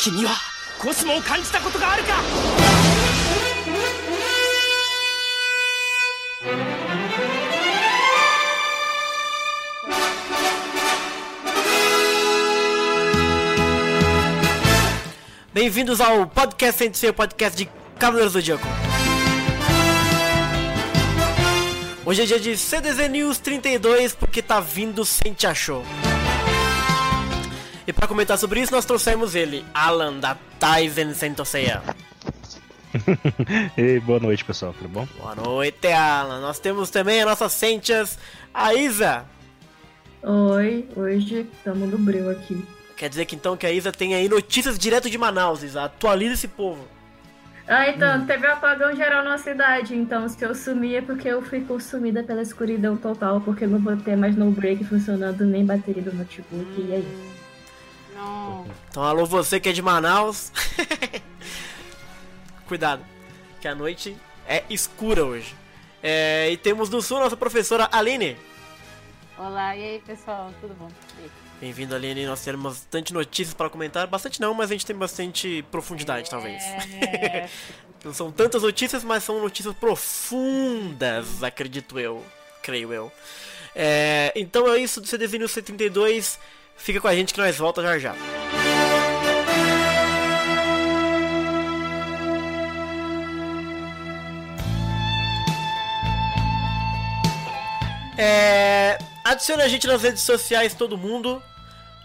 君はコスモを感じたことがあるか Bem-vindos ao podcast sem ser o podcast de Cavaleiros do Zodíaco. Hoje é dia de CDZ News 32 porque tá vindo sem te achou. E para comentar sobre isso nós trouxemos ele, Alan da Tyson Sentoseia. e boa noite pessoal, tudo bom? Boa noite, Alan. Nós temos também a nossa Sentias, a Isa. Oi, hoje estamos no breu aqui. Quer dizer que então que a Isa tem aí notícias direto de Manaus, Isa. Atualiza esse povo. Ah, então, hum. teve um apagão geral na cidade, então se eu sumir é porque eu fui consumida pela escuridão total, porque eu não vou ter mais no break funcionando nem bateria do notebook, hum. e é Então, alô, você que é de Manaus. Cuidado, que a noite é escura hoje. É, e temos do sul nossa professora Aline. Olá, e aí pessoal, tudo bom? Bem-vindo, Aline. Nós temos bastante notícias para comentar. Bastante não, mas a gente tem bastante profundidade, é... talvez. não são tantas notícias, mas são notícias profundas, acredito eu. Creio eu. É... Então é isso do CDZ News 72. Fica com a gente que nós volta já já. É... Adicione a gente nas redes sociais, todo mundo.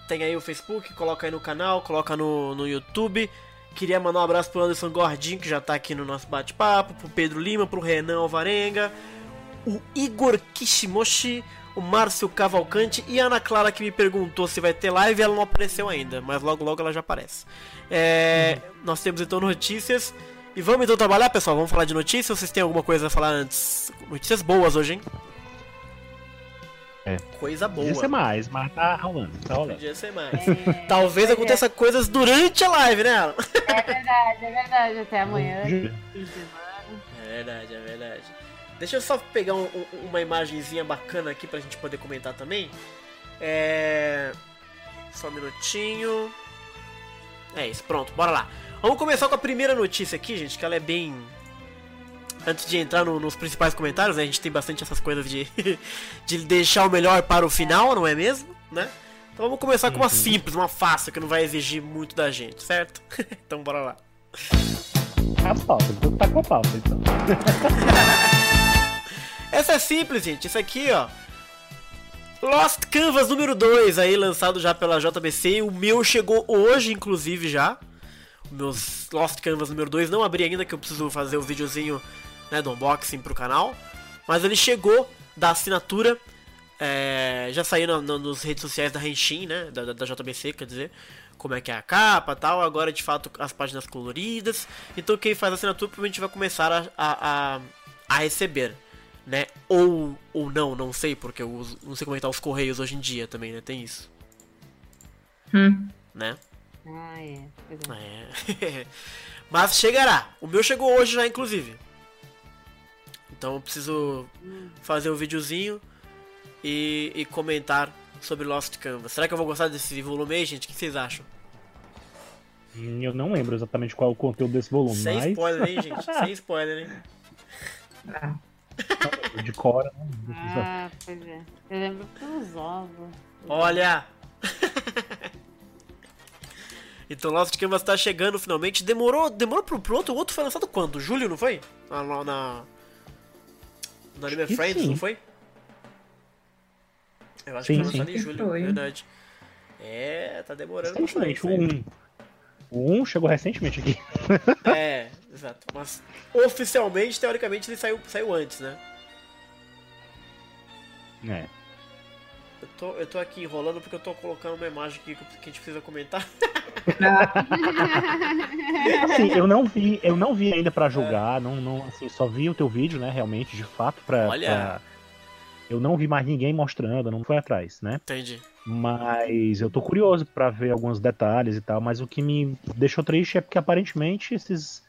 Tem aí o Facebook, coloca aí no canal, coloca no, no YouTube. Queria mandar um abraço pro Anderson Gordinho, que já tá aqui no nosso bate-papo, pro Pedro Lima, pro Renan Alvarenga, o Igor Kishimoshi, o Márcio Cavalcante e a Ana Clara que me perguntou se vai ter live, ela não apareceu ainda, mas logo logo ela já aparece. É, uhum. Nós temos então notícias. E vamos então trabalhar, pessoal? Vamos falar de notícias? Vocês têm alguma coisa a falar antes? Notícias boas hoje, hein? É. Coisa boa. Podia ser mais, mas tá rolando, tá rolando. Podia ser mais. É, Talvez aconteça coisas durante a live, né? É verdade, é verdade. Até amanhã. É verdade, é verdade. Deixa eu só pegar um, um, uma imagenzinha bacana aqui pra gente poder comentar também. É. Só um minutinho. É isso, pronto, bora lá. Vamos começar com a primeira notícia aqui, gente, que ela é bem antes de entrar no, nos principais comentários, né, a gente tem bastante essas coisas de, de deixar o melhor para o final, não é mesmo? Né? Então vamos começar com uma uhum. simples, uma fácil, que não vai exigir muito da gente, certo? então bora lá. A pauta, tá com a pauta então. Essa é simples, gente. Isso aqui, ó. Lost Canvas número 2, aí lançado já pela JBC. O meu chegou hoje, inclusive, já. O meu Lost Canvas número 2 não abri ainda, que eu preciso fazer o videozinho né, do unboxing pro canal. Mas ele chegou da assinatura. É, já saiu no, nos redes sociais da Henshin, né? Da, da, JBC, quer dizer, como é que é a capa tal. Agora de fato as páginas coloridas. Então quem faz a assinatura provavelmente vai começar a, a, a, a receber. Né? Ou, ou não, não sei, porque eu uso, não sei como é que tá os correios hoje em dia também, né? Tem isso. Hum. Né? Ah, é. é. Mas chegará. O meu chegou hoje já, inclusive. Então eu preciso fazer um videozinho e, e comentar sobre Lost Canvas. Será que eu vou gostar desse volume aí, gente? O que vocês acham? Hum, eu não lembro exatamente qual é o conteúdo desse volume, Sem mas... spoiler, hein, gente? Sem spoiler, hein? De Cora, né? Ah, pois é. Eu lembro pelos ovos. Olha! então Lost Canvas tá chegando finalmente. Demorou, demorou pro, pro outro. O outro foi lançado quando? Julho, não foi? Na, na, no Anime Friends, sim. não foi? Eu acho sim, que foi lançado em julho, foi. verdade. É, tá demorando bastante. O 1. O 1 chegou recentemente aqui. é, exato. Mas oficialmente, teoricamente, ele saiu, saiu antes, né? É. Eu tô, eu tô aqui enrolando porque eu tô colocando uma imagem aqui que a gente precisa comentar. assim, eu não vi, eu não vi ainda para julgar, é. não, não, assim, só vi o teu vídeo, né, realmente, de fato, pra, Olha. Pra... Eu não vi mais ninguém mostrando, não foi atrás, né? Entendi. Mas eu tô curioso para ver alguns detalhes e tal, mas o que me deixou triste é porque aparentemente esses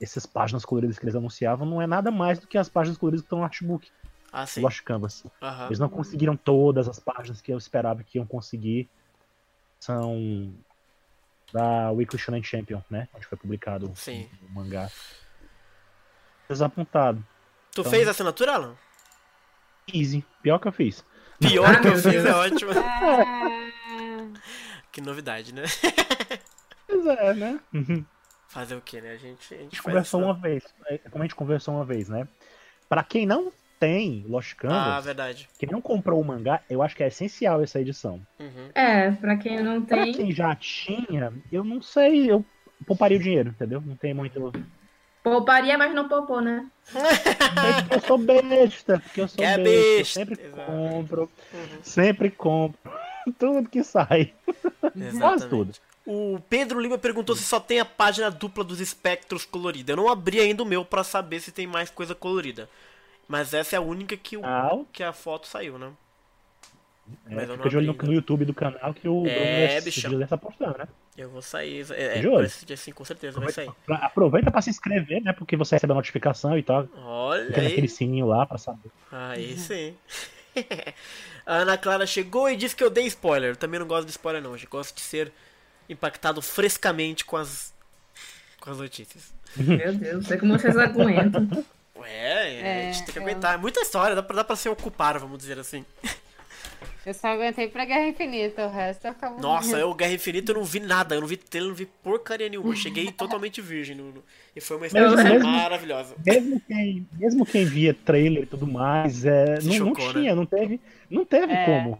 essas páginas coloridas que eles anunciavam não é nada mais do que as páginas coloridas que estão no artbook. Ah, sim. Lost Canvas. Uhum. Eles não conseguiram todas as páginas que eu esperava que iam conseguir. São da Weekly Shonen Champion, né? Onde foi publicado Sim. o mangá. Desapontado. Tu Então- fez a assinatura, Alan? Easy. Pior que eu fiz. Pior que eu fiz, é ótimo. Ah, Que novidade, né? Pois é, né? Fazer o que, né? A gente, a A gente gente faz conversou isso. uma vez. é, Como a gente conversou uma vez, né? Pra quem não tem Lost Ah, Canvas, verdade. quem não comprou o mangá, eu acho que é essencial essa edição. Uhum. É, pra quem não Pra tem. quem já tinha, eu não sei, eu pouparia o dinheiro, entendeu? Não tem muito. Pouparia, mas não poupou, né? Porque eu sou besta, porque eu sou Que é besta. Eu besta, sempre exato. compro, Uhum. sempre compro. Tudo que sai. Quase tudo. O Pedro Lima perguntou se só tem a página dupla dos espectros colorida. Eu não abri ainda o meu pra saber se tem mais coisa colorida. Mas essa é a única que, o- Ah, que a foto saiu, né? é, Mas fica de olho no, no YouTube do canal que o É, Bruno tá postando, né? Eu vou sair. É, é De olho. esse dia sim, com certeza vai sair. Aproveita pra se inscrever, né? Porque você recebe a notificação e tal. Olha Fica naquele aí. sininho lá pra saber. Aí sim. a Ana Clara chegou e disse que eu dei spoiler. Eu também não gosto de spoiler, não. Eu gosto de ser impactado frescamente com as, com as notícias. Meu Deus, não sei como vocês aguentam. Ué, a É, gente tem que eu- aguentar. É muita história, dá pra, dá pra se ocupar, vamos dizer assim. eu só aguentei pra Guerra Infinita, o resto eu acabo. Nossa, eu, Guerra Infinita, eu não vi nada. Eu não vi trailer, não vi porcaria nenhuma. Eu cheguei totalmente virgem. No, no- e foi uma experiência mesmo- maravilhosa. Mesmo quem, mesmo quem via trailer e tudo mais, é, não, não chocou, né? tinha, não teve, não teve É. como.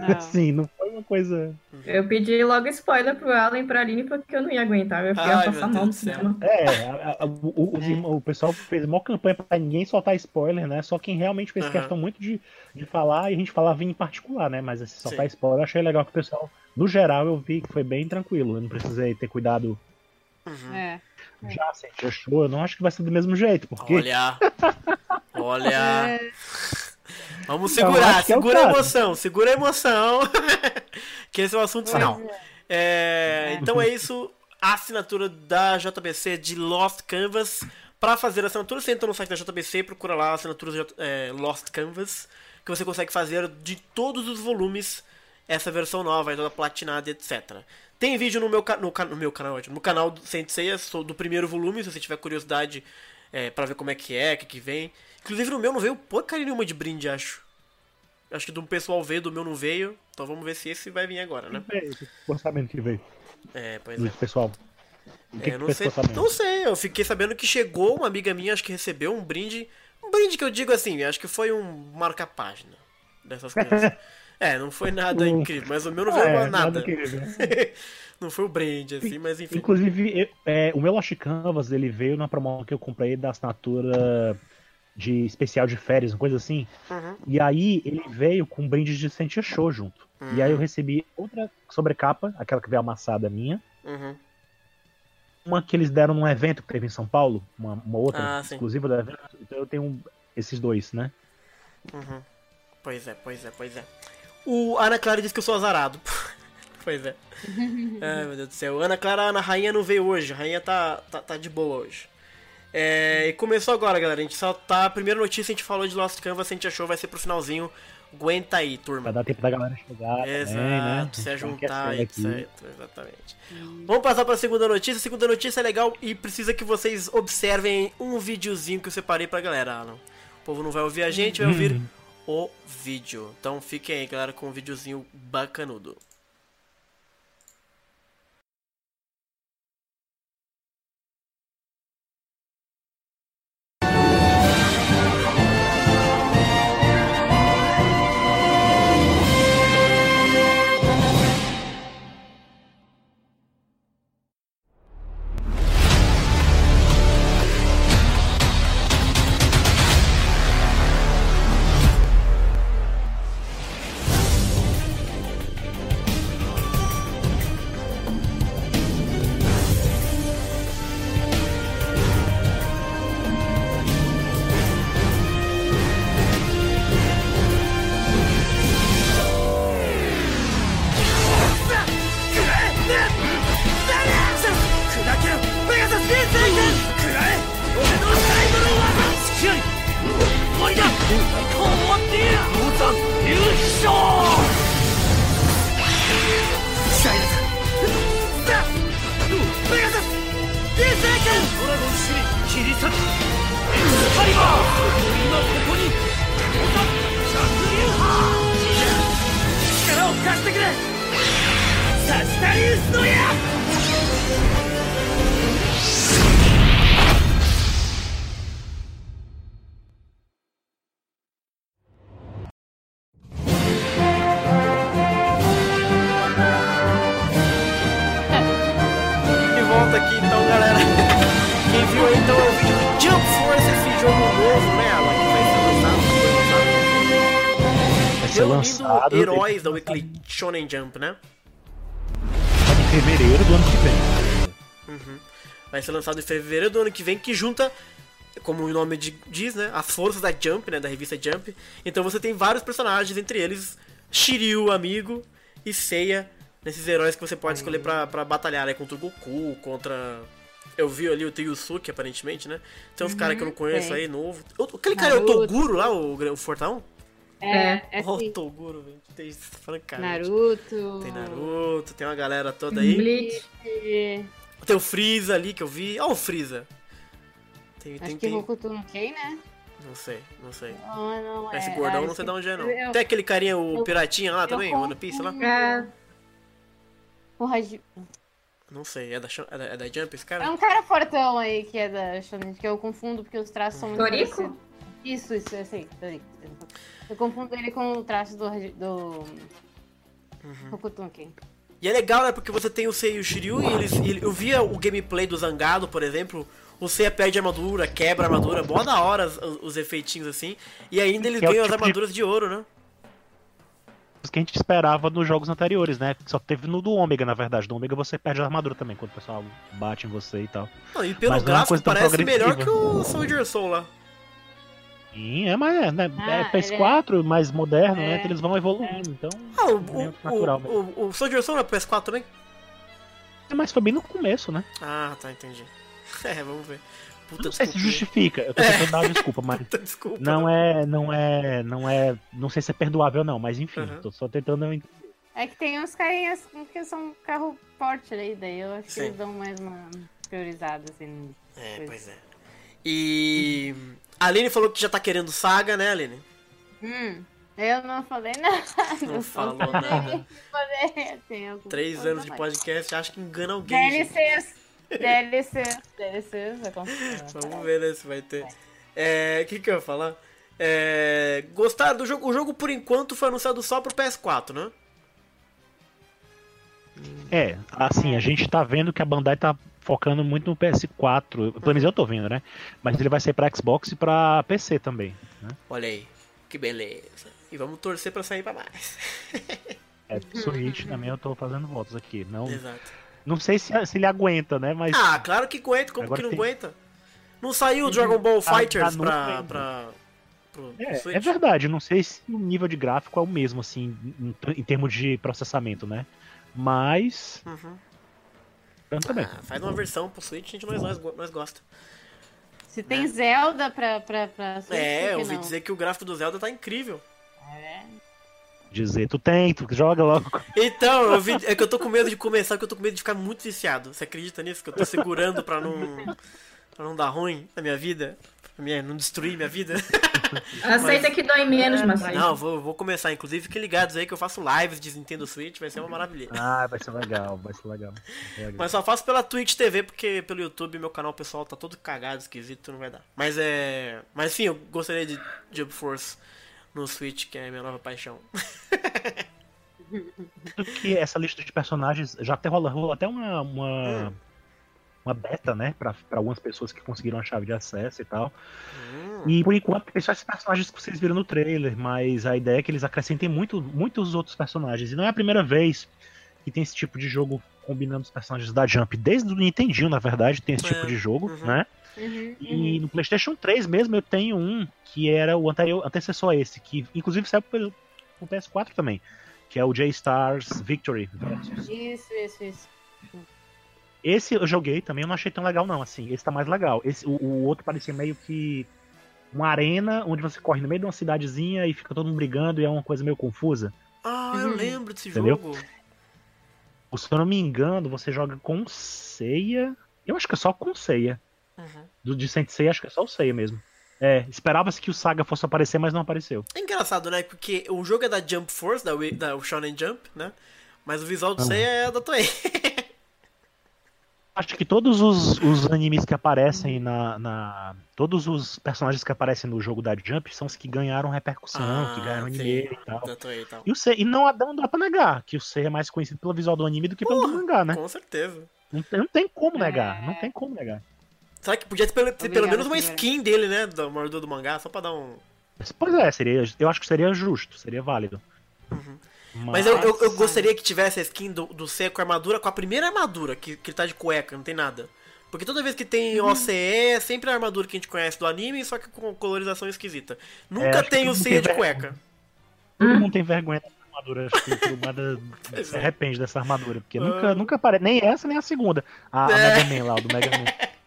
Não. Sim, não foi uma coisa. Eu pedi logo spoiler pro Alan e pra Aline porque eu não ia aguentar. Eu ia passar mal no do céu. cinema. É, a- a- o, os o pessoal fez uma campanha pra ninguém soltar spoiler, né? Só quem realmente fez Aham. questão muito de, de falar, e a gente falava em particular, né? Mas esse soltar Sim. spoiler eu achei legal que o pessoal, no geral, eu vi que foi bem tranquilo. Eu não precisei ter cuidado Uhum. É. já, sem show. Eu não acho que vai ser do mesmo jeito, porque. Olha. Olha. É, Vamos segurar, é segura a caso. emoção, segura a emoção. que esse é o assunto final. é. É, então é isso. A assinatura da JBC de Lost Canvas. Pra fazer a assinatura, você entra no site da JBC e procura lá assinaturas J- é, Lost Canvas. Que você consegue fazer de todos os volumes essa versão nova, toda platinada, etc. Tem vídeo no meu, no, no meu canal, no canal do Sensei, sou do primeiro volume, se você tiver curiosidade é, para ver como é que é, o que, que vem. Inclusive no meu não veio porcaria nenhuma de brinde, acho. Acho que do pessoal veio, do meu não veio. Então vamos ver se esse vai vir agora, né? O orçamento que veio É, pois é. pessoal. O que, É, que não sei, não sei, eu fiquei sabendo que chegou uma amiga minha, acho que recebeu um brinde. Um brinde que eu digo assim, acho que foi um marca-página dessas coisas. é, não foi nada Um- incrível, mas o meu não veio É, nada. incrível. não foi o brinde, assim, mas enfim. Inclusive, eu- é, o meu Lost Canvas ele veio na promoção que eu comprei da assinatura de especial de férias, uma coisa assim. Uhum. E aí ele veio com um brinde de Sentia Show junto. E aí eu recebi outra sobrecapa, aquela que veio amassada minha. Uhum. Uma que eles deram num evento que teve em São Paulo, uma, uma outra Ah, sim. exclusiva do evento. Então eu tenho esses dois, né? Uhum. Pois é, pois é, pois é. O Ana Clara disse que eu sou azarado. pois é. Ai, meu Deus do céu. Ana Clara, Ana Rainha não veio hoje. A Rainha tá, tá, tá de boa hoje. É, e começou agora, galera. A gente só tá. A primeira notícia a gente falou de Lost Canvas, a gente achou vai ser pro finalzinho. Aguenta aí, turma. Pra dar tempo da galera chegar. Exato, também, né? se tá juntar, etc. Exatamente. Vamos passar para a segunda notícia. A segunda notícia é legal e precisa que vocês observem um videozinho que eu separei pra galera, Alan. O povo não vai ouvir a gente, vai ouvir Hum. o vídeo. Então fiquem aí, galera, com um videozinho bacanudo. Heróis da Weekly Shonen Jump, né? em fevereiro do ano que vem. Uhum. Vai ser lançado em fevereiro do ano que vem, que junta, como o nome de- diz, né? As forças da Jump, né? Da revista Jump. Então você tem vários personagens, entre eles Shiryu, amigo, e Seiya, nesses heróis que você pode escolher pra, pra batalhar, né? Contra o Goku, contra. Eu vi ali o Teyusuke, aparentemente, né? Tem uns caras que eu não conheço tem. aí, novo. Aquele cara é o. Toguro lá, o, o Fortão? É, é Ó, assim. o Toguro, velho. Tem francamente. Naruto. Tem Naruto, tem uma galera toda aí. Bleach. Tem o Freeza ali que eu vi. Ó, o Freeza. Tem, tem, Acho que tem- Hokuto no Ken, né? Não sei, não sei. Não, não é. Esse gordão Ah, não sei de onde é, não. eu- Tem aquele carinha, o eu- Piratinha lá eu também, o One Piece lá? É, Porra de... Não sei, é da, é da, é da Jump esse É cara? um cara fortão aí que é da Shonen, que eu confundo porque os traços são muito parecidos. Isso, isso, eu sei, Toriko. Eu confundo ele com o traço do, do Uhum. E é legal, né, porque você tem o Sei e o Shiryu e eles, e ele- eu via o gameplay do Zangado, por exemplo, o Seiya perde a armadura, quebra a armadura, mó da hora os, os efeitinhos assim, e ainda eles é ganham as tipo de- armaduras de ouro, né? Isso que a gente esperava nos jogos anteriores, né? Só teve no do Ômega, na verdade. Do Ômega você perde a armadura também, quando o pessoal bate em você e tal. Não, e pelo Mas é gráfico coisa tão parece melhor que o Soldier Soul lá. Sim, é, mas é, né? Ah, é PS4, mais moderno, né? É. Que eles vão evoluindo, então. Ah, o, É o, natural o, o, o Soldier Soul não é PS4 também? Mas foi bem no começo, né? Ah, tá, entendi. É, vamos ver. Puta, Não sei se justifica. Eu tô tentando dar uma desculpa, mas. Puta, desculpa. Não é, não é, não é, não sei se é perdoável não, mas enfim, Uhum. tô só tentando É que tem uns carinhas que são carro forte aí, daí eu acho que Sim. eles dão mais uma priorizada, assim. É, pois é. E a Aline falou que já tá querendo saga, né, Aline? Hum, eu não falei nada. Não falou nada. Alguma Três anos de podcast, acho que engana alguém. DLCs. DLCs. DLCs, vai continuar. Vamos ver né, se vai ter. É, o que que eu ia falar? É, gostaram do jogo? O jogo, por enquanto, foi anunciado só pro PS4, né? É, assim, a gente tá vendo que a Bandai tá focando muito no PS4, pelo menos eu tô vendo, né? Mas ele vai ser pra Xbox e pra PC também, né? Olha aí, que beleza. E vamos torcer pra sair pra mais. É, Switch também eu tô fazendo votos aqui. Não, Exato. não sei se, se ele aguenta, né? Mas Ah, claro que aguenta, como Agora que não tem- aguenta? Não saiu o Dragon Ball Tá- Fighters tá pra, pra, pro, pro é, é verdade, não sei se o nível de gráfico é o mesmo, assim, em, em termos de processamento, né? Mas. Uhum. Também. Ah, faz uma versão pro Switch, a gente nós, nós, nós gosta. Se tem Zelda pra, pra, pra Switch, É, eu ouvi não? dizer que o gráfico do Zelda tá incrível. É. Dizer, tu tem, tu joga logo. Então, eu vi, é que eu tô com medo de começar, porque eu tô com medo de ficar muito viciado. Você acredita nisso? Que eu tô segurando pra não, pra não dar ruim na minha vida? Minha, não destruir minha vida? aceita que dói menos, mas Não, vou, vou começar. Inclusive, fiquem ligados aí que eu faço lives de Nintendo Switch, vai ser uma maravilha. Ah, vai ser legal, vai ser legal. Mas só faço pela Twitch TV, porque pelo YouTube meu canal pessoal tá todo cagado, esquisito, não vai dar. Mas é. Mas sim, eu gostaria de Jump Force no Switch, que é a minha nova paixão. que essa lista de personagens já até rola, rolou até uma, uma, Hum. Uma beta, né? Pra, pra algumas pessoas que conseguiram a chave de acesso e tal. Hum, E por enquanto tem só esses personagens que vocês viram no trailer, mas a ideia é que eles acrescentem muito, muitos outros personagens. E não é a primeira vez que tem esse tipo de jogo combinando os personagens da Jump. Desde o Nintendinho, na verdade, tem esse É, tipo de jogo, uhum. né? Uhum, E no PlayStation 3 mesmo eu tenho um que era o anterior, antecessor a esse, que inclusive saiu pelo, pro PS4 também, que é o J-Stars Victory Versus. Isso, isso, isso. Esse eu joguei também, eu não achei tão legal não, assim, esse tá mais legal. Esse, o, o outro parecia meio que uma arena onde você corre no meio de uma cidadezinha e fica todo mundo brigando e é uma coisa meio confusa. Ah, eu Uhum. lembro desse Entendeu? jogo. Se eu não me engano, você joga com Seiya. Eu acho que é só com Seiya. Uhum. Do de Sensei, acho que é só o Seiya mesmo. É, esperava-se que o Saga fosse aparecer, mas não apareceu. É engraçado, né? Porque o jogo é da Jump Force, da, Wi- da Shonen Jump, né? Mas o visual do Aham. Seiya é da Toei. Acho que todos os, os animes que aparecem na, na- Todos os personagens que aparecem no jogo da Jump são os que ganharam repercussão, que ganharam Ah, sim. anime e tal. Toei e tal. E, o Sei- e não, não dá pra negar que o Sei é mais conhecido pelo visual do anime do que pelo do mangá, né? Com certeza. Não, tem- não tem como É. negar, não tem como negar. Será que podia ter pelo, ter pelo menos uma skin dele, né? Do mordor do mangá, só pra dar um. Pois é, seria, eu acho que seria justo, seria válido. Mas eu, eu, eu gostaria que tivesse a skin do, do Seiya com a armadura, com a primeira armadura, que, que ele tá de cueca, não tem nada. Porque toda vez que tem Uhum. OCE, é sempre a armadura que a gente conhece do anime, só que com colorização esquisita. Nunca É, tem o Seiya de cueca. Todo mundo tem vergonha dessa armadura, acho que o Pois se é. arrepende dessa armadura, porque Ah. nunca, nunca aparece, nem essa nem a segunda. A, a É. Mega Man lá, o do Mega Man.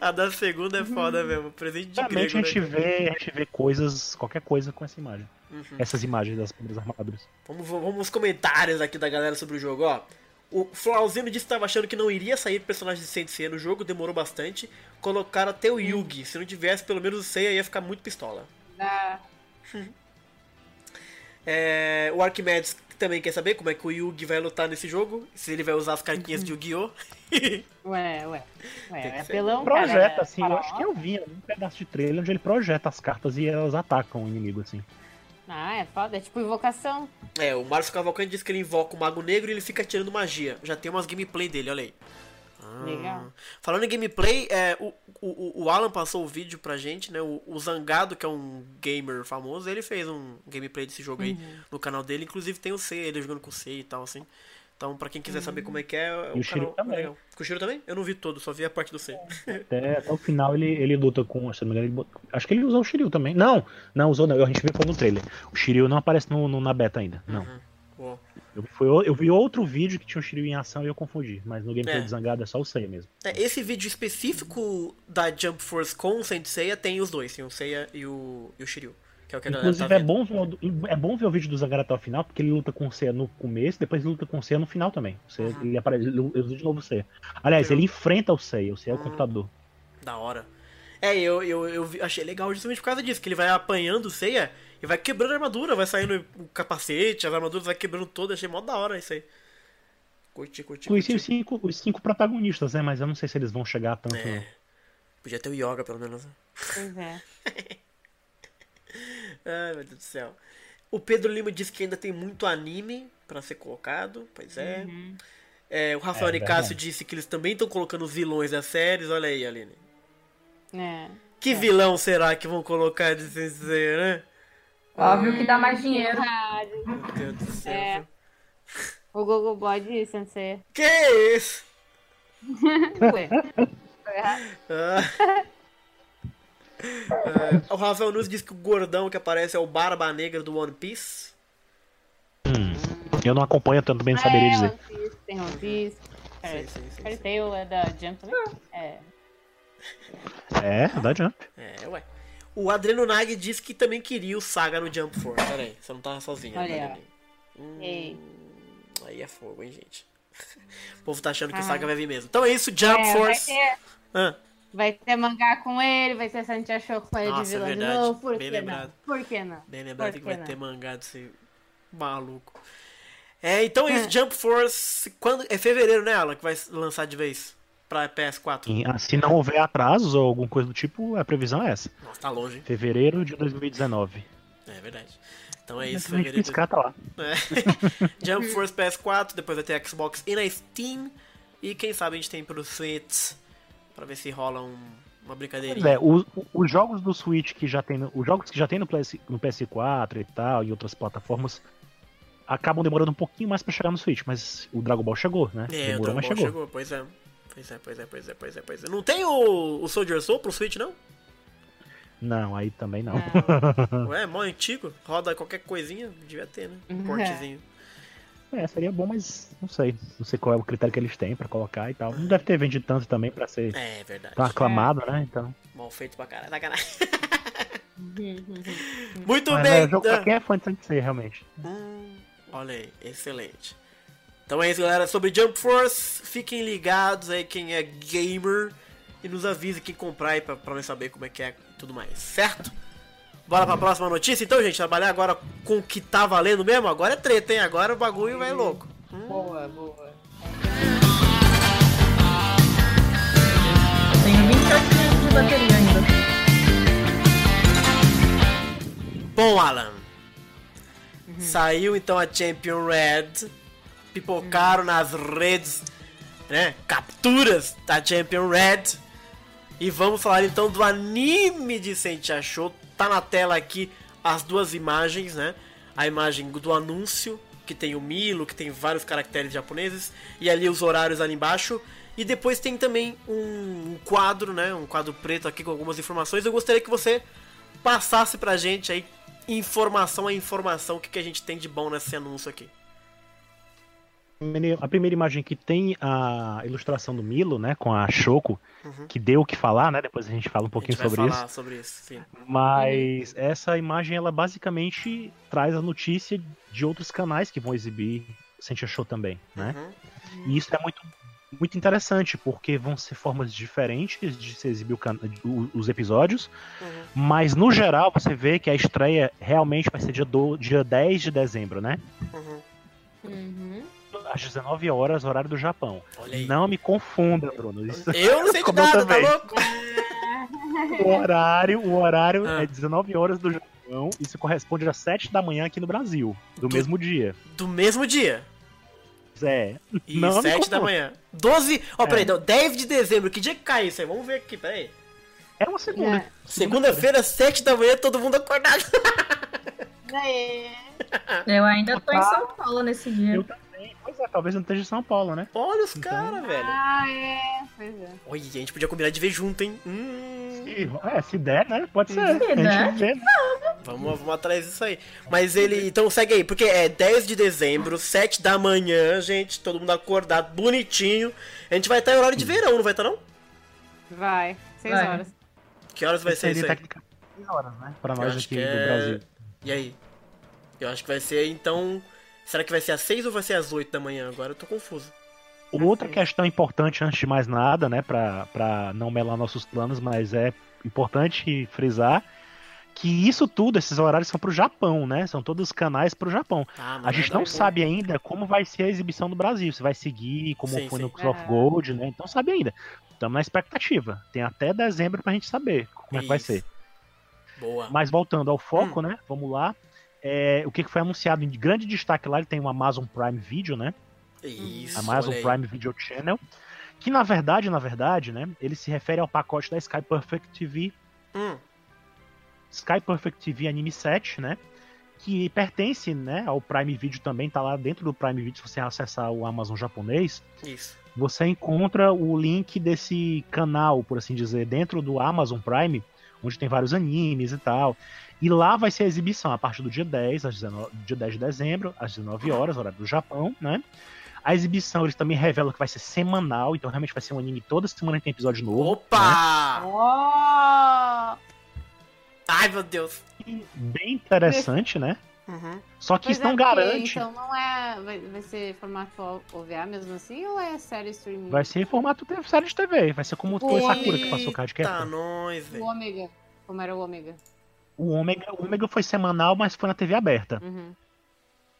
A da segunda é foda mesmo. Presente de Realmente grego, a gente né? vê, a gente vê coisas, qualquer coisa com essa imagem. Uhum. Essas imagens das primeiras armaduras. Vamos, vamos aos comentários aqui da galera sobre o jogo, ó. O Flauzino disse que estava achando que não iria sair personagem de Sensei no jogo, demorou bastante. Colocaram até o Yugi. Se não tivesse pelo menos o Seiya, ia ficar muito pistola. Da... É, o Arquimedes também quer saber como é que o Yugi vai lutar nesse jogo. Se ele vai usar as cartinhas de Yu-Gi-Oh! Ué, ué. Ué, é ser. pelão, cara. Projeta, é assim, eu faraó. acho que eu vi um pedaço de trailer onde ele projeta as cartas e elas atacam o inimigo, assim. Ah, é foda. É tipo invocação. É, o Márcio Cavalcante disse que ele invoca o Mago Negro e ele fica tirando magia. Já tem umas gameplay dele, olha aí. Ah. Legal. Falando em gameplay, é, o, o, o Alan passou o vídeo pra gente, né? O, o Zangado, que é um gamer famoso, ele fez um gameplay desse jogo aí Uhum. no canal dele. Inclusive tem o C, ele jogando com o C e tal, assim. Então, pra quem quiser saber como é que é, E o o canal também. é legal. Com o Shiryu também? Eu não vi todo, só vi a parte do C. Até, até o final ele, ele luta com. Se não me engano, ele acho que ele usou o Shiryu também. Não, não usou não. A gente viu foi no trailer. O Shiryu não aparece no, no- na beta ainda. Não. Boa. Eu, foi, eu vi outro vídeo que tinha o Shiryu em ação e eu confundi. Mas no gameplay É. de Zangado é só o Seiya mesmo. É, esse vídeo específico da Jump Force com o Senseiya tem os dois, tem o Seiya e o, e o Shiryu. Que é o que Inclusive tá é, bom ver, o- é bom ver o vídeo do Zangado até o final, porque ele luta com o Seiya no começo, depois ele luta com o Seiya no final também. Seiya, Uhum. Ele aparece, ele usa de novo o Seiya. Aliás, Legal. ele enfrenta o Seiya, o Seiya é o Uhum. computador. Da hora. É, eu, eu, eu achei legal justamente por causa disso, que ele vai apanhando o Seiya e vai quebrando a armadura, vai saindo o capacete, as armaduras vai quebrando todas, achei mó da hora isso aí. Curti, curti, Conheci curti. os cinco, os cinco protagonistas, né? Mas eu não sei se eles vão chegar tanto. não. É. Podia ter o Yoga, pelo menos. né? Pois é. Ai, meu Deus do céu. O Pedro Lima disse que ainda tem muito anime pra ser colocado, pois é. Uhum. É, o Rafael É, Nicásio disse que eles também estão colocando os vilões das séries, olha aí, Aline. É. Que vilão será que vão colocar de Sensei, né? Óbvio que dá mais dinheiro. Verdade. Meu Deus do céu. É. O Google Bode Sensei. Que isso? Ué. Ah. É, o Rafael Nunes disse que o gordão que aparece é o Barba Negra do One Piece. Hum, eu não acompanho tanto bem, não saberia é, dizer. One Piece, tem One Piece. Sim, sim, sim, Fairy sim. Tail é da Jump também? É. É, da Jump. É, ué. O Adreno Nag disse que também queria o Saga no Jump Force. Pera aí, você não tava sozinho. Olha né? Hum, aí é fogo, hein, gente. O povo tá achando que o Ah. Saga vai vir mesmo. Então é isso, Jump É, vai Force. ter, Ah, vai ter mangá com ele, vai ter Santi achou com ele Nossa, de vilão é de verdade. novo. Por Bem que lembrado. não? Por que não? bem lembrado Por que vai não? ter mangá desse maluco. É, então é isso, É. Jump Force. Quando, é fevereiro, né, Alan, que vai lançar de vez pra PS4. E, ah, se não houver atrasos ou alguma coisa do tipo, a previsão é essa. Nossa, tá longe. hein? Fevereiro de 2019. É verdade. Então é isso, gente fevereiro. piscar, tá lá. É. Jump Force PS4, depois vai ter Xbox e na Steam. E quem sabe a gente tem pro Switch pra ver se rola um- uma Pois brincadeirinha. é, o- o- os jogos do Switch que já tem, no- os jogos que já tem no, PS, no PS4 e tal, e outras plataformas, acabam demorando um pouquinho mais pra chegar no Switch, mas o Dragon Ball chegou, né? É, o Demorou, Dragon mas Ball chegou. chegou. Pois é. Pois é, pois é, pois é, pois é, pois é. Não tem o, o Soldier Soul pro Switch, não? Não, aí também não. Ué, é mó antigo. Roda qualquer coisinha, devia ter, né? Um Uhum. portezinho. É, seria bom, mas não sei. Não sei qual é o critério que eles têm pra colocar e tal. Não deve ter vendido tanto também pra ser É, verdade. tão aclamado, né? Então. Mal feito pra caralho. Sacanagem. Muito Mas bem. é jogo pra quem é fã de Sensei, realmente. Hum, olha aí, excelente. Então é isso, galera. Sobre Jump Force, fiquem ligados aí quem é gamer e nos avise quem comprar aí pra, pra nós saber como é que é e tudo mais, certo? Bora pra próxima notícia então, gente? Trabalhar agora com o que tá valendo mesmo? Agora é treta, hein? Agora o bagulho vai louco. Boa, boa. Tenho 28 minutos de bateria ainda. Bom, Alan. Saiu então a Champion Red. Pipocaram nas redes, né? Capturas da Champion Red. E vamos falar então do anime de Sentia Show. Tá na tela aqui as duas imagens, né? A imagem do anúncio, que tem o Milo, que tem vários caracteres japoneses, e ali os horários ali embaixo. E depois tem também um quadro, né? Um quadro preto aqui com algumas informações. Eu gostaria que você passasse pra gente aí informação a informação o que, que a gente tem de bom nesse anúncio aqui. A primeira imagem que tem a ilustração do Milo, né, com a Shoko, Uhum. que deu o que falar, né? Depois a gente fala um A pouquinho gente vai sobre isso. falar sobre isso, sim. Mas essa imagem, ela basicamente traz a notícia de outros canais que vão exibir Sentia Show também, né? Uhum. E isso é muito, muito interessante, porque vão ser formas diferentes de se exibir o can- os episódios, Uhum. mas no geral você vê que a estreia realmente vai ser dia, do, dia 10 de dezembro, né? Uhum. Uhum. Às 19 horas, horário do Japão. Não me confunda, Bruno. Isso, Eu não sei de nada, tá louco? o horário, o horário Ah. é 19 horas do Japão. Isso corresponde às 7 da manhã aqui no Brasil, do Do- mesmo dia. Do mesmo dia. É. E Não me 7 da confunda. manhã. 12. Ó, É. peraí, não, 10 de dezembro. Que dia que cai isso aí? Vamos ver aqui, peraí. É uma segunda. É. Segunda-feira, 7 da manhã, todo mundo acordado. Daí. Eu ainda tô em São Paulo nesse dia. Eu também. Pois é, talvez não esteja em São Paulo, né? Olha os Então- caras, velho. Ah, é. Pois é. Olha, a gente podia combinar de ver junto, hein? Hum. Se- É, se der, né? Pode ser. Se a der. gente vê. né? Vamos, vamos atrás disso aí. Mas ele. Então segue aí, porque é 10 de dezembro, 7 da manhã, gente. Todo mundo acordado, bonitinho. A gente vai estar em horário de verão, não vai estar, não? Vai. Seis Vai. horas. Que horas vai ser isso aí? tecnicamente 6 horas, né? Pra Eu nós acho aqui que do é- Brasil. E aí? Eu acho que vai ser então. Será que vai ser às 6 ou vai ser às 8 da manhã? Agora eu tô confuso. Outra questão importante, antes de mais nada, né, pra, pra não melar nossos planos, mas é importante frisar que isso tudo, esses horários são pro Japão, né? São todos canais pro Japão. Ah, A gente nada não a sabe ainda como vai ser a exibição do Brasil, se vai seguir como Sim, foi sim. no Cross of É. Gold, né? Então sabe ainda. Estamos na expectativa. Tem até dezembro pra gente saber como é que vai Isso. ser. Boa. Mas voltando ao foco, Hum. né? Vamos lá. É, o que foi anunciado em grande destaque lá, ele tem o Amazon Prime Video, né? Isso. Amazon. Prime Video Channel, que na verdade, na verdade, né, ele se refere ao pacote da Sky Perfect TV, Hum, Sky Perfect TV Anime 7, né, que pertence, né, ao Prime Video também, tá lá dentro do Prime Video, se você acessar o Amazon japonês, isso. você encontra o link desse canal, por assim dizer, dentro do Amazon Prime, onde tem vários animes e tal. E lá vai ser a exibição a partir do dia 10, às 19, dia 10 de dezembro, às 19 horas, horário do Japão, né? A exibição eles também revelam que vai ser semanal, então realmente vai ser um anime toda semana tem episódio novo. né? Opa! Oh! Ai, meu Deus. Bem interessante, né? Uhum. Só que Pois isso não é, garante. Então não é. Vai, vai ser formato OVA mesmo assim ou é série streaming? Vai ser em formato de série de TV. Vai ser como foi Oi. Sakura que passou Card Tá, Captor. nós, O. Ômega. Como era o Ômega? O Ômega, o Ômega foi semanal, mas foi na TV aberta. Uhum.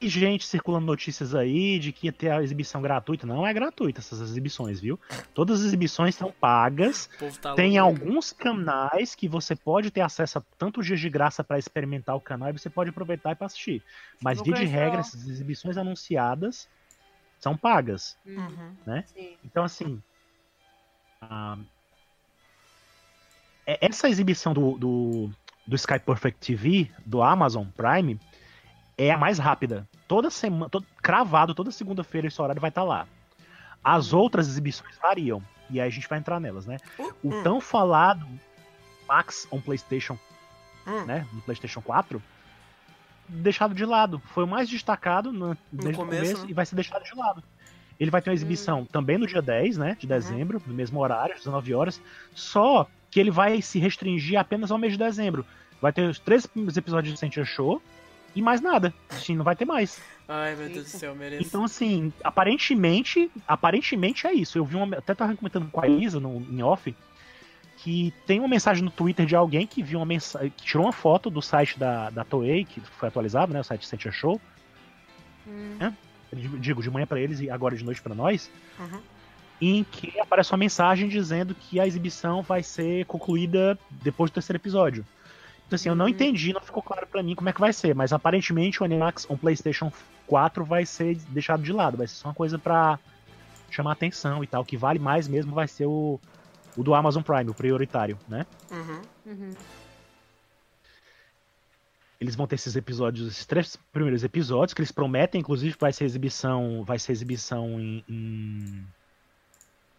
E gente circulando notícias aí de que ia ter a exibição gratuita. Não é gratuita essas exibições, viu? Todas as exibições são pagas. Tá Tem louco. alguns canais que você pode ter acesso a tantos dias de graça para experimentar o canal e você pode aproveitar e pra assistir. Mas, via de regra, essas exibições anunciadas são pagas. Uhum. Sim. Então, assim. ah, é- essa exibição do, do, do Sky Perfect TV, do Amazon Prime, é a mais rápida. Toda semana, todo, cravado, toda segunda-feira esse horário vai estar lá. As outras exibições variam. E aí a gente vai entrar nelas, né? O Hum. tão falado Max on PlayStation, Hum. né? No PlayStation 4, deixado de lado. Foi o mais destacado no, desde o começo, começo né? e vai ser deixado de lado. Ele vai ter uma exibição também no dia 10, né? De dezembro, no mesmo horário, às 19 horas. Só que ele vai se restringir apenas ao mês de dezembro. Vai ter os três primeiros episódios de Sentia Show e mais nada. Assim, não vai ter mais. Ai, meu Deus do céu, mereço. Então, assim, aparentemente, aparentemente é isso. Eu vi uma. Até tava comentando com a Isa no, em off que tem uma mensagem no Twitter de alguém que viu uma mensagem, que tirou uma foto do site da, da Toei, que foi atualizado, né? O site Sentia Show. Hum. Digo, de manhã pra eles e agora de noite pra nós. Aham. Em que aparece uma mensagem dizendo que a exibição vai ser concluída depois do terceiro episódio. Então, assim, eu não Uhum. entendi, não ficou claro pra mim como é que vai ser, mas aparentemente o Animax on PlayStation 4 vai ser deixado de lado, vai ser só uma coisa pra chamar atenção e tal. O que vale mais mesmo vai ser o, o do Amazon Prime, o prioritário, né? Uhum. Uhum. Eles vão ter esses episódios, esses três primeiros episódios, que eles prometem, inclusive, que vai ser exibição, vai ser exibição em, em-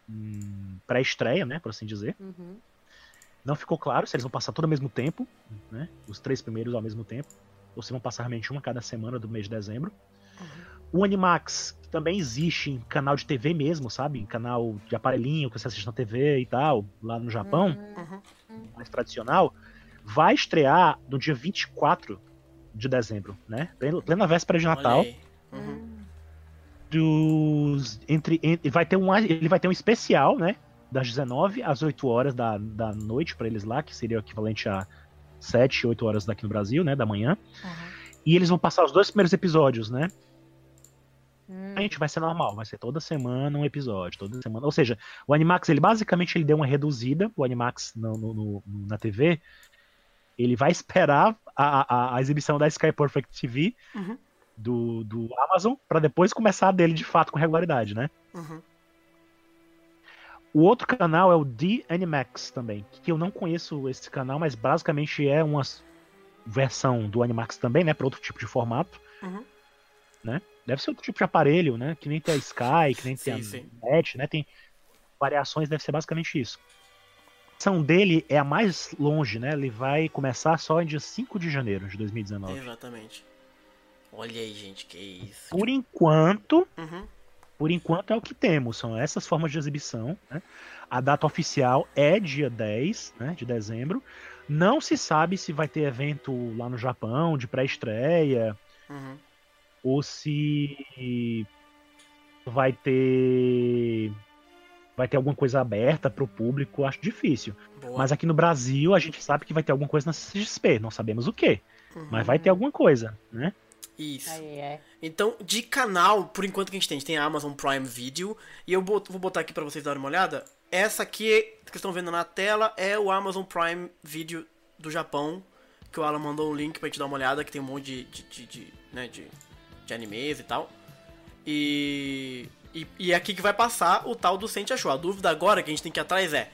em pré-estreia, né, por assim dizer. Uhum. Não ficou claro se eles vão passar tudo ao mesmo tempo, né, os três primeiros ao mesmo tempo, ou se vão passar realmente uma cada semana do mês de dezembro. O Animax que também existe em canal de TV mesmo, sabe? Em canal de aparelhinho que você assiste na TV e tal, lá no Japão Uhum. mais tradicional, vai estrear no dia 24 de dezembro, né? Plena- véspera de Natal. Uhum. Dos, entre, en- vai ter um, ele vai ter um especial, né? Das 19 às 8 horas da, da noite pra eles lá, que seria o equivalente a 7, 8 horas daqui no Brasil, né? Da manhã. Aham. E eles vão passar os dois primeiros episódios, né? Hum. A gente vai ser normal, vai ser toda semana um episódio, toda semana. Ou seja, o Animax, ele basicamente ele deu uma reduzida, o Animax no, no- no- na TV, ele vai esperar a, a, a exibição da Sky Perfect TV Uhum. do, do Amazon para depois começar a dele de fato com regularidade, né? Uhum. O outro canal é o The Animax também, que eu não conheço esse canal, mas basicamente é uma versão do Animax também, né, para outro tipo de formato. Uhum. Né? Deve ser outro tipo de aparelho, né? Que nem tem a Sky, que nem tem Sim, a sim. NET, né? Tem variações, deve ser basicamente isso. A ação dele é a mais longe, né? Ele vai começar só em dia 5 de janeiro de 2019. Exatamente. Olha aí, gente, que isso. Por enquanto, Uhum. Por enquanto é o que temos, são essas formas de exibição. Né? A data oficial é dia 10 né, de dezembro. Não se sabe se vai ter evento lá no Japão de pré-estreia Uhum. ou se vai ter vai ter alguma coisa aberta para o público. Acho difícil. Boa. Mas aqui no Brasil a gente sabe que vai ter alguma coisa na CXP, não sabemos o que, Uhum. mas vai ter alguma coisa, né? Isso. Aí, é. Então, de canal, por enquanto que a gente tem, a gente tem a Amazon Prime Video. E eu vou botar aqui pra vocês darem uma olhada. Essa aqui, que vocês estão vendo na tela, é o Amazon Prime Video do Japão. Que o Alan mandou um link pra gente dar uma olhada, que tem um monte de, de, de, de, né, de, de animes e tal. E, e, e é aqui que vai passar o tal do Sente Achou. A dúvida agora que a gente tem que ir atrás é...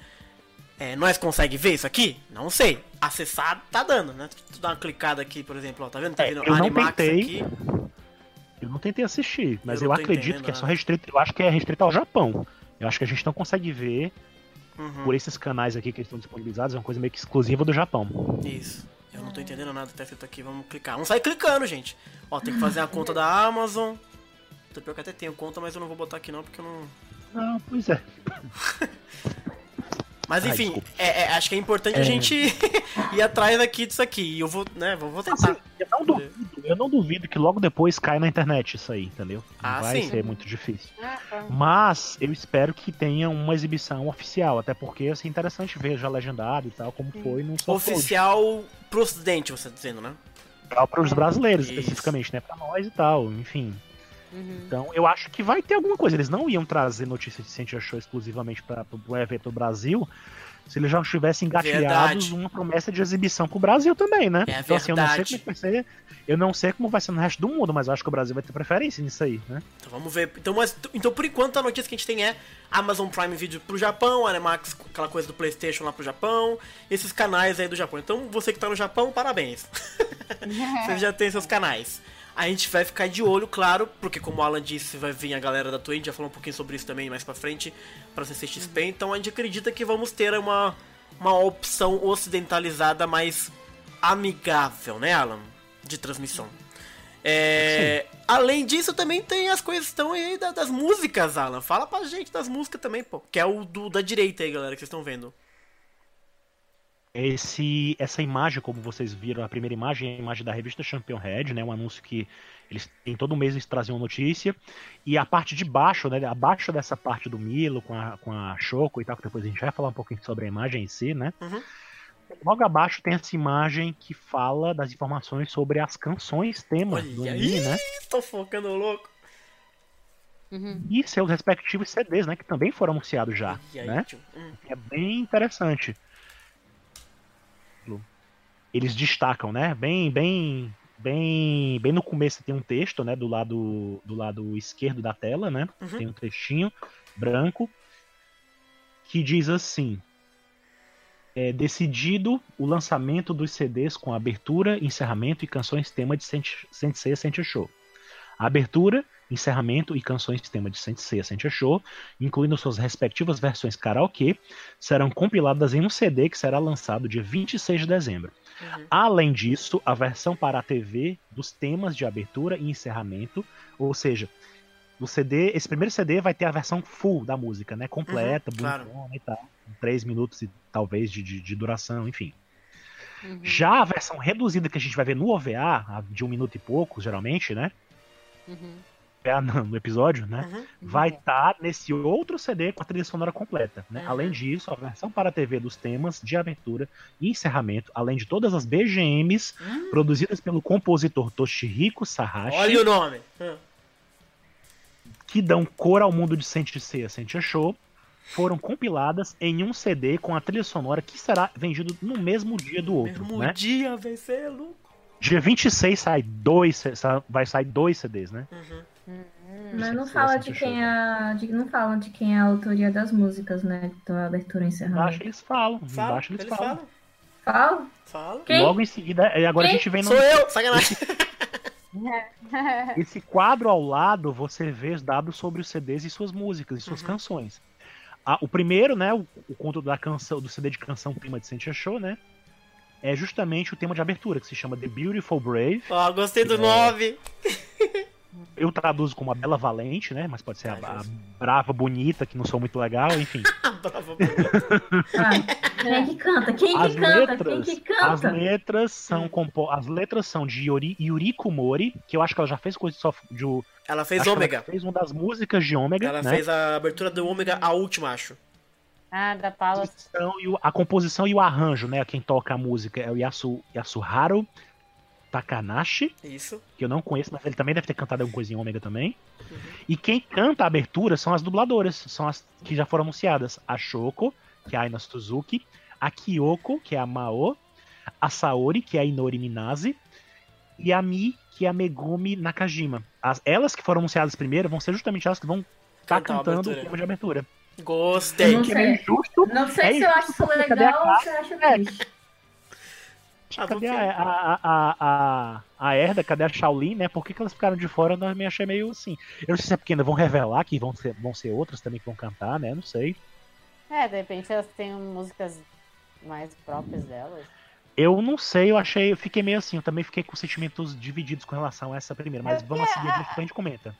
É, nós consegue ver isso aqui? Não sei. Acessar tá dando, né? Tu dá uma clicada aqui, por exemplo, ó, tá vendo? Tá É, vendo eu não tentei, aqui. Eu não tentei assistir, mas Eu eu, acredito que é só restrito. Eu acho que é restrito ao Japão. Eu acho que a gente não consegue ver Uhum. por esses canais aqui que estão disponibilizados. É uma coisa meio que exclusiva do Japão. Isso. Eu não tô entendendo nada, tá escrito aqui, vamos clicar. Vamos sair clicando, gente. Ó, tem que fazer a conta da Amazon. Tô pior que até tenho conta, mas eu não vou botar aqui não, porque eu não. Não, pois é. Mas Ai, enfim, desculpa. é- é- acho que é importante a É. gente ir atrás aqui disso aqui. E eu vou, né, vou, vou tentar. Assim, eu, não duvido, eu não duvido que logo depois cai na internet isso aí, entendeu? Não Ah, vai sim. ser muito difícil. Ah, tá. Mas eu espero que tenha uma exibição oficial, até porque assim, é interessante ver já legendado e tal, como foi no. Oficial pro ocidente, você tá dizendo, né? Para os brasileiros, Isso. especificamente, né? Pra nós e tal, enfim. Uhum. Então, eu acho que vai ter alguma coisa. Eles não iam trazer notícia de Sentia Show exclusivamente para o evento do Brasil se eles já tivessem engatilhados Verdade. uma promessa de exibição pro Brasil também, né? É então, assim, eu não sei verdade. como é que vai ser. Eu não sei como vai ser no resto do mundo, mas eu acho que o Brasil vai ter preferência nisso aí, né? Então vamos ver. Então, mas, então por enquanto a notícia que a gente tem é Amazon Prime Video pro Japão, Animax, aquela coisa do Playstation lá pro Japão, esses canais aí do Japão. Então você que tá no Japão, parabéns. Vocês já têm seus canais. A gente vai ficar de olho, claro, porque como o Alan disse, vai vir a galera da Twitch, já falou um pouquinho sobre isso também mais pra frente, pra CCXP, então a gente acredita que vamos ter uma, uma opção ocidentalizada mais amigável, né, Alan? De transmissão. É, além disso, também tem as coisas estão aí da- das músicas, Alan. Fala pra gente das músicas também, pô. Que é o do, da direita aí, galera, que vocês estão vendo. Esse, essa imagem, como vocês viram, a primeira imagem é a imagem da revista Champion Head, né? Um anúncio que eles em todo mês eles traziam notícia. E a parte de baixo, né? Abaixo dessa parte do Milo, com a, com a Choco e tal, que depois a gente vai falar um pouquinho sobre a imagem em si, né? Uhum. Logo abaixo tem essa imagem que fala das informações sobre as canções tema do Olha anime, aí, né? tô focando louco. Uhum. E seus respectivos CDs, né? Que também foram anunciados já, aí, né? tio? Hum. É bem interessante. Eles destacam, né? Bem, bem, bem, bem no começo tem um texto, né? Do lado, do lado esquerdo da tela, né? Uhum. Tem um trechinho branco que diz assim: é decidido o lançamento dos CDs com abertura, encerramento e canções tema de Sensei Sensei Show. A abertura, encerramento e canções tema de Sensei Sensei Show, incluindo suas respectivas versões karaokê, serão compiladas em um CD que será lançado dia 26 de dezembro. Uhum. Além disso, a versão para a TV dos temas de abertura e encerramento, ou seja, o CD, esse primeiro CD vai ter a versão full da música, né? Completa, Uhum, claro. bonitona e tal. Três minutos e talvez de, de, de duração, enfim. Uhum. Já a versão reduzida que a gente vai ver no OVA, de um minuto e pouco, geralmente, né? Uhum. Não, no episódio, né? Uhum. vai estar nesse outro CD com a trilha sonora completa. Né? Uhum. Além disso, a versão para a TV dos temas de abertura e encerramento, além de todas as BGMs Hum. produzidas pelo compositor Toshihiko Sahashi, Olha o nome. Hum. que dão cor ao mundo de Sensei Sensei Show, foram compiladas em um CD com a trilha sonora que será vendido no mesmo dia do outro. Mesmo Né? dia louco. Dia 26 sai dois, vai sair dois CDs, né? Uhum. Mas não fala de quem é. a- de- não fala de quem é a autoria das músicas, né? Então a abertura e Embaixo encerramento. eles falam, Fala, embaixo eles, eles falam. falam. Fala? Fala. Quem? Logo em seguida, e agora Quem? a gente vem no, Sou eu, sacanagem. Esse quadro ao lado, você vê os dados sobre os CDs e suas músicas e suas Uhum. canções. Ah, o primeiro, né, o, o conto da canção, do CD de canção tema de Sentia Show, né, é justamente o tema de abertura, que se chama The Beautiful Brave. Ó, gostei do É. Eu traduzo como a Bela Valente, né, mas pode ser a, Ah, a. Brava Bonita, que não sou muito legal, enfim. Bravo. Ah, quem que canta? Quem As que canta? letras, Quem que as canta? letras são compo as letras são de Yuri, Yuriko Mori, que eu acho que ela já fez coisa de, soft- de Ela fez acho que ela ômega. fez uma das músicas de Ômega, Ela né? fez a abertura do ômega, a última, acho. Ah, da Paula. e a composição e o arranjo, né? Quem toca a música é o Yasu, Yasuharu Takanashi, Isso. que eu não conheço, mas ele também deve ter cantado alguma coisa em Ômega também. E quem canta a abertura são as dubladoras, são as que já foram anunciadas. A Shoko, que é a Aina Suzuki, a Kyoko, que é a Mao, a Saori, que é a Inori Minase, e a Mi, que é a Megumi Nakajima. As, elas que foram anunciadas primeiro vão ser justamente elas que vão estar a cantando o tema de abertura. Gostei. Não Que é meio sei. justo, Não sei É se eu acho legal ou se eu acho triste. Ah, Cadê a, a, a, a, a Erda? Cadê a Shaolin, né? Por que, que elas ficaram de fora? Eu me achei meio assim. Eu não sei se é porque ainda vão revelar que vão ser, vão ser outras também que vão cantar, né? Não sei. É, de repente elas têm músicas mais próprias delas. Eu não sei, eu achei. Eu fiquei meio assim. Eu também fiquei com sentimentos divididos com relação a essa primeira. Mas É vamos que seguir a- a gente comenta.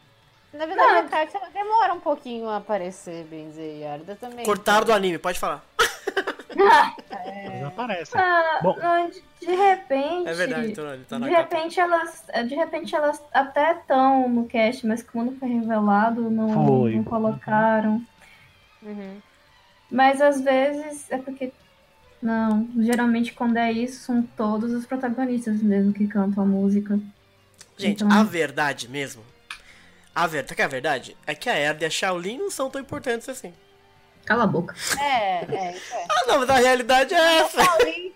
Na verdade, a Kátia ela demora um pouquinho a aparecer, bem dizer, e a Arda também. Cortaram do anime, pode falar. Eles aparecem. Ah, Bom. não, de, repente. É verdade, então ele tá na de capa. repente elas. De repente elas até estão no cast, mas como não foi revelado, não, Foi. não colocaram. Uhum. Mas às vezes é porque. Não, geralmente quando é isso, são todos os protagonistas mesmo que cantam a música. Gente, Então- a verdade mesmo. A verdade, que é a verdade? É que a Erda e a Shaolin não são tão importantes assim. Cala a boca. É, é, isso é. Ah, não, mas a realidade é essa. Shaolin,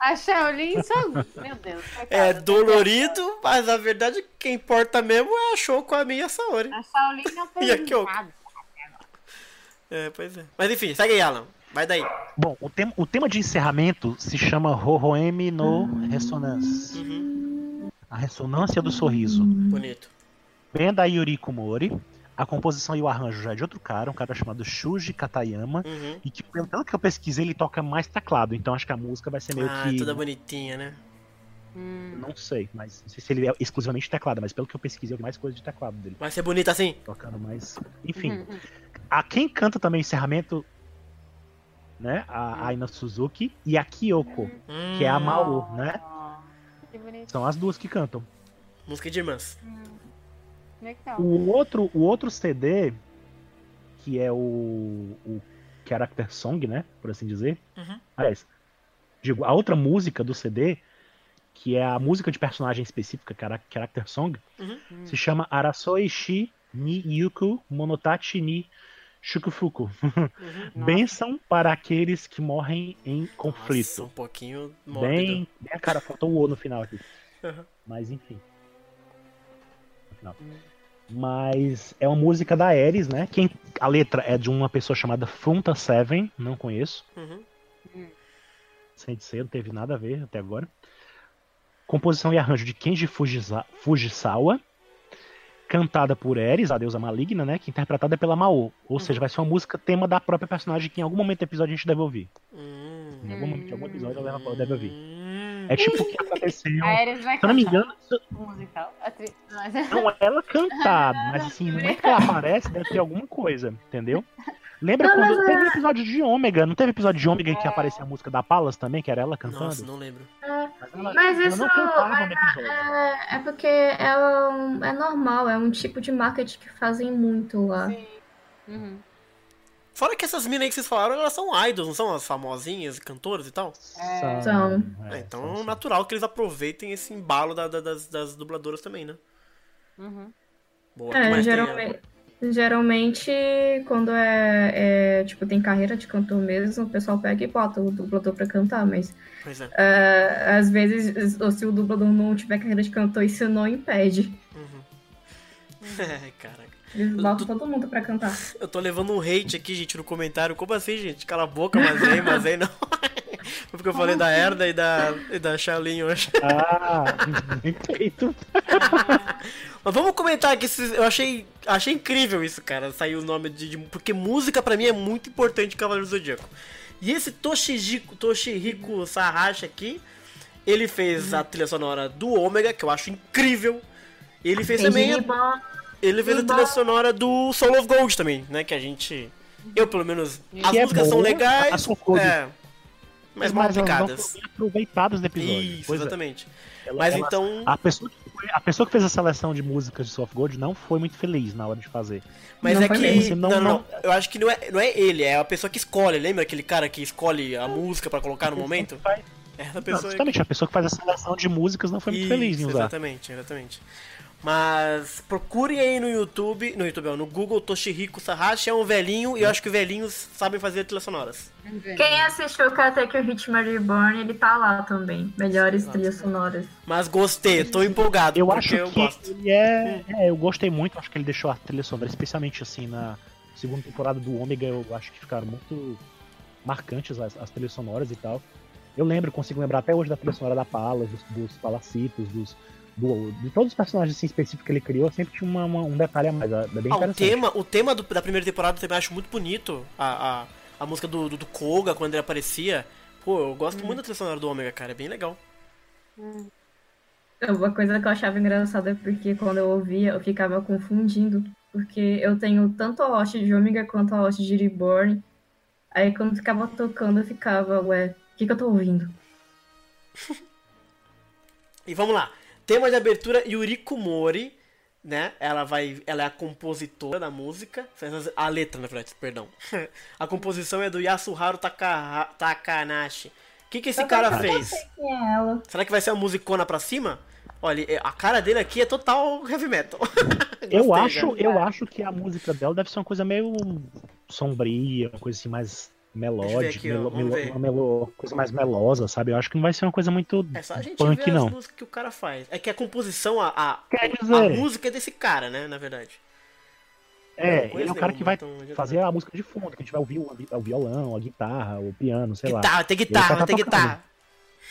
a Shaolin só. Meu Deus. É dolorido, mas a verdade que importa mesmo é a Shoko, a minha a Saori. A Shaolin não fez E a nada. É, pois é. Mas enfim, segue aí, Alan. Vai daí. Bom, o tema, o tema de encerramento se chama Hohoemi no Resonance. Uhum, A ressonância do sorriso. bonito. Bem da Yuriko Mori. A composição e o arranjo já é de outro cara, um cara chamado Shuji Katayama. Uhum. E que, pelo pelo que eu pesquisei, ele toca mais teclado. Então acho que a música vai ser meio Ah, que. toda bonitinha, né? Hum, Não sei, mas não sei se ele é exclusivamente teclado, mas pelo que eu pesquisei, eu vi mais coisa de teclado dele. Vai ser bonita assim? Tocando mais. Enfim. uhum, uhum. A quem canta também o encerramento. né? A Aina Suzuki e a Kyoko, que é a Hum, Maô, né? Que bonito. São as duas que cantam. Música de irmãs. Legal. O outro, o outro CD, que é o, o Character Song, né? Por assim dizer. Uhum. Aliás, digo, a outra música do CD, que é a música de personagem específica, chara- Character Song, Uhum. se chama Arasoishi ni Yuku Monotachi ni Shukufuku. Uhum. Bênção para aqueles que morrem em Nossa, conflito. um pouquinho mórbido. Bem, bem a cara, faltou o O no final aqui. Uhum. Mas enfim. Final. Mas é uma música da Ares, né? Quem, a letra é de uma pessoa chamada Funta Seven, não conheço. Uhum. Sem ser, não teve nada a ver até agora. Composição e arranjo de Kenji Fujiza- Fujisawa. Cantada por Ares, a deusa maligna, né? Que é interpretada pela Mao. Ou seja, vai ser uma música tema da própria personagem que em algum momento do episódio a gente deve ouvir. Hum. Em algum momento, em algum episódio ela deve- deve ouvir. É tipo o que aconteceu. A Ares vai Se eu não me engano, o musical. Mas... Não, ela cantada, mas assim, no momento que ela aparece, deve ter alguma coisa, entendeu? Lembra Não, quando teve é- um episódio de Ômega? Não teve episódio de Ômega em que aparecia a música da Palas também, que era ela cantando? Nossa, não lembro. Mas, ela, Mas ela isso não cantava no episódio. é, é porque é, um- é normal, é um tipo de marketing que fazem muito lá. Sim. Uhum. Fora que essas minas aí que vocês falaram, elas são idols, não são as famosinhas, cantoras e tal? São, São. é, É, então é natural que eles aproveitem esse embalo da- da- das, das dubladoras também, né? Uhum. Boa, É, mas tem- geralmente, geralmente, quando é, é, tipo, tem carreira de cantor mesmo, o pessoal pega e bota o dublador pra cantar, mas Pois é. é, às vezes, ou se o dublador não tiver carreira de cantor, isso não impede. Uhum. É, caraca. Eles Eu botam tô- todo mundo pra cantar. Eu tô levando um hate aqui, gente, no comentário. Como assim, gente? Cala a boca, mas aí, mas aí não. Foi porque eu falei da Erda e da, e da Shaolin hoje. Ah, bem feito. Mas vamos comentar aqui, esses- eu achei, achei incrível isso, cara, saiu o nome de, de- Porque música pra mim é muito importante em Cavaleiro do Zodíaco. E esse Toshihiko, Toshihiko Sahashi aqui, ele fez a trilha sonora do Ômega, que eu acho incrível. Ele fez também. Bom. Ele fez a trilha sonora do Soul of Gold também, né? Que a gente. Eu, pelo menos. As Que é músicas são legais. of. É. Mas mal elas não aplicadas. aproveitadas do episódio. Isso, é. exatamente. Ela- Mas ela- então. A pessoa, que a pessoa que fez a seleção de músicas de Soft Gold não foi muito feliz na hora de fazer. Mas Não é que. Não, Não, não, não. Eu acho que não é, não é ele, é a pessoa que escolhe. Lembra aquele cara que escolhe a música pra colocar no momento? É essa Não, pessoa. aí. justamente, a pessoa que faz a seleção de músicas não foi muito feliz em usar. Exatamente, exatamente. Mas procurem aí no YouTube, no YouTube, ó, no Google Toshihiko Sahashi é um velhinho e eu acho que velhinhos sabem fazer trilhas sonoras. Quem assistiu Katek Hitman Reborn, ele tá lá também. Melhores trilhas sonoras. Mas gostei, tô empolgado. Eu acho eu que gosto. ele é, é, Eu gostei muito, acho que ele deixou a trilha sonora, especialmente assim na segunda temporada do Ômega, eu acho que ficaram muito marcantes as, as trilhas sonoras e tal. Eu lembro, consigo lembrar até hoje da trilha sonora da Palas, dos, dos Palacitos, dos. Do, de todos os personagens assim, específicos que ele criou, sempre tinha uma- uma- um detalhe a mais. É bem Ah, o tema, o tema do- da primeira temporada eu também acho muito bonito. A, a, a música do, do, do Koga, quando ele aparecia. Pô, eu gosto muito da trilha sonora do Ômega, cara. É bem legal. Uma coisa que eu achava engraçada é porque quando eu ouvia, eu ficava confundindo. Porque eu tenho tanto a host de Ômega quanto a host de Reborn. Aí quando ficava tocando, eu ficava, ué, o que, que eu tô ouvindo? E vamos lá. Tema de abertura, Yuriko Mori, né? Ela vai. Ela é a compositora da música. A letra, na verdade, perdão. a composição é do Yasuharu Taka, Takanashi. O que, que esse cara fez? Quem é ela? Será que vai ser uma musicona pra cima? Olha, a cara dele aqui é total heavy metal. Eu Gostei, acho, cara. eu acho que a música dela deve ser uma coisa meio sombria, uma coisa assim mais melódica, melo- melo- melo- coisa mais melosa, sabe? Eu acho que não vai ser uma coisa muito É só a gente punk, ver não. as músicas que o cara faz. É que a composição, a, a, a música é desse cara, né? Na verdade. É, ele é o cara que vai então fazer a música de fundo, que a gente vai ouvir o, o violão, a guitarra, o piano, sei lá. Guitarra, tem Ele guitarra, tá tem tocando. guitarra.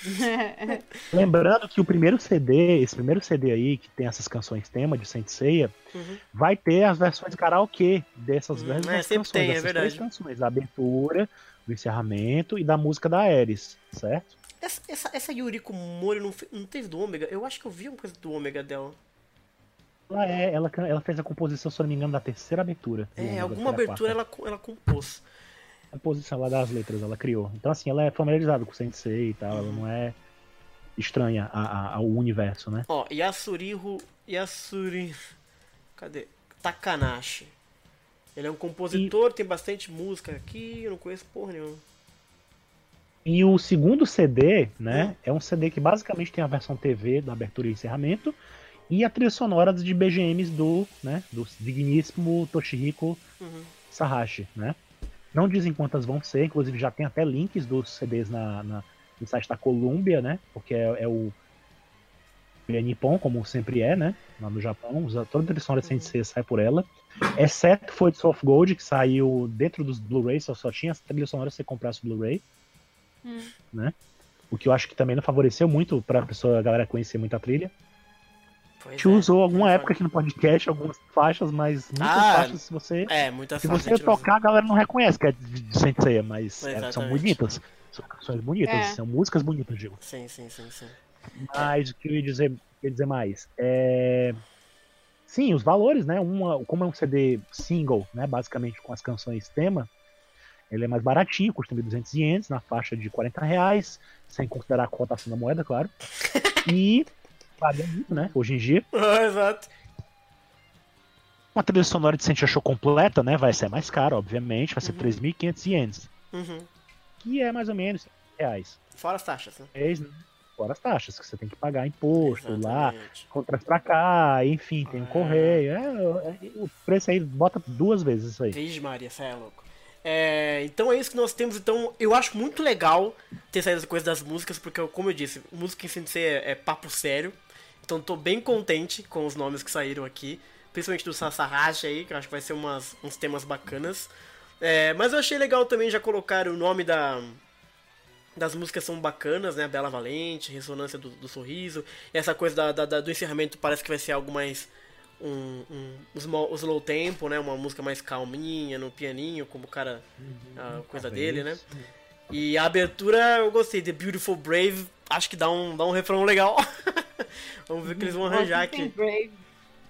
Lembrando que o primeiro CD, esse primeiro CD aí, que tem essas canções tema de Saint Seiya, Uhum. vai ter as versões karaokê dessas Hum, mesmas é, sempre canções, tem, é verdade. três canções, da abertura, do encerramento e da música da Ares, certo? Essa, essa, essa Yuriko Mori não, não teve do Ômega? Eu acho que eu vi uma coisa do Ômega dela. Ela, é, ela, ela fez a composição, se não me engano, da terceira abertura. É, alguma a abertura ela, ela compôs. Composição lá das letras, ela criou. Então, assim, ela é familiarizada com o Sensei e tal, ela não é estranha a- a- ao universo, né? Ó, Yasuriho. Yasuri. Cadê? Takanashi. Ele é um compositor, tem bastante música aqui, eu não conheço porra nenhuma. E o segundo CD, né, Hum. é um CD que basicamente tem a versão TV da abertura e encerramento e a trilha sonora de BGMs do, né, do digníssimo Toshihiko Uhum. Sahashi, né? Não dizem quantas vão ser, inclusive já tem até links dos CDs na, na- no site da Columbia, né? Porque é, é o é Nippon, como sempre é, né? Lá no Japão, toda a trilha sonora de Sensei sai por ela. Exceto Foids of Gold, que saiu dentro dos Blu-rays, só, só tinha essa trilha sonora se você comprasse o Blu-ray. Hum. Né? O que eu acho que também não favoreceu muito pra pessoa, a galera conhecer muito a trilha. A Pois gente é, usou alguma não época aqui no podcast, algumas faixas, mas muitas Ah, faixas, se você É, muitas se você não usa. tocar, a galera não reconhece que é de de Sensei, mas é, são bonitas. São canções bonitas, É. são músicas bonitas, digo. Sim, sim, sim, sim. Mas o que eu ia dizer, ia dizer mais? É... Sim, os valores, né? Uma, como é um CD single, né? Basicamente com as canções tema, ele é mais baratinho, custa 1.200 ienes, na faixa de 40 reais, sem considerar a cotação da moeda, claro. E valia muito, né? Hoje em dia. Ah, Exato. Uma trilha sonora de Sente Show completa, né? Vai ser mais caro, obviamente, vai ser Uhum. 3.500 ienes. Uhum. que é mais ou menos reais. Fora as taxas, né? Reais, né? Fora as taxas, que você tem que pagar imposto lá, Exatamente. contrato pra cá, enfim, tem o Ah. correio. É, é, o preço aí bota duas vezes isso aí. Vixe Maria, você é louco. É, então é isso que nós temos. Então eu acho muito legal ter saído essa coisa das músicas, porque, como eu disse, música em Sensei é, é papo sério. Então tô bem contente com os nomes que saíram aqui. Principalmente do Sasahashi aí, que eu acho que vai ser umas, uns temas bacanas. É, mas eu achei legal também já colocar o nome da, das músicas são bacanas, né? Bela Valente, Ressonância do, do Sorriso. E essa coisa da, da- da- do encerramento parece que vai ser algo mais. Um, um, um slow, um slow tempo, né? Uma música mais calminha, no pianinho, como o cara. A coisa dele, né? E a abertura eu gostei, The Beautiful Brave, acho que dá um, dá um refrão legal. Vamos ver o que eles vão arranjar aqui. Brave,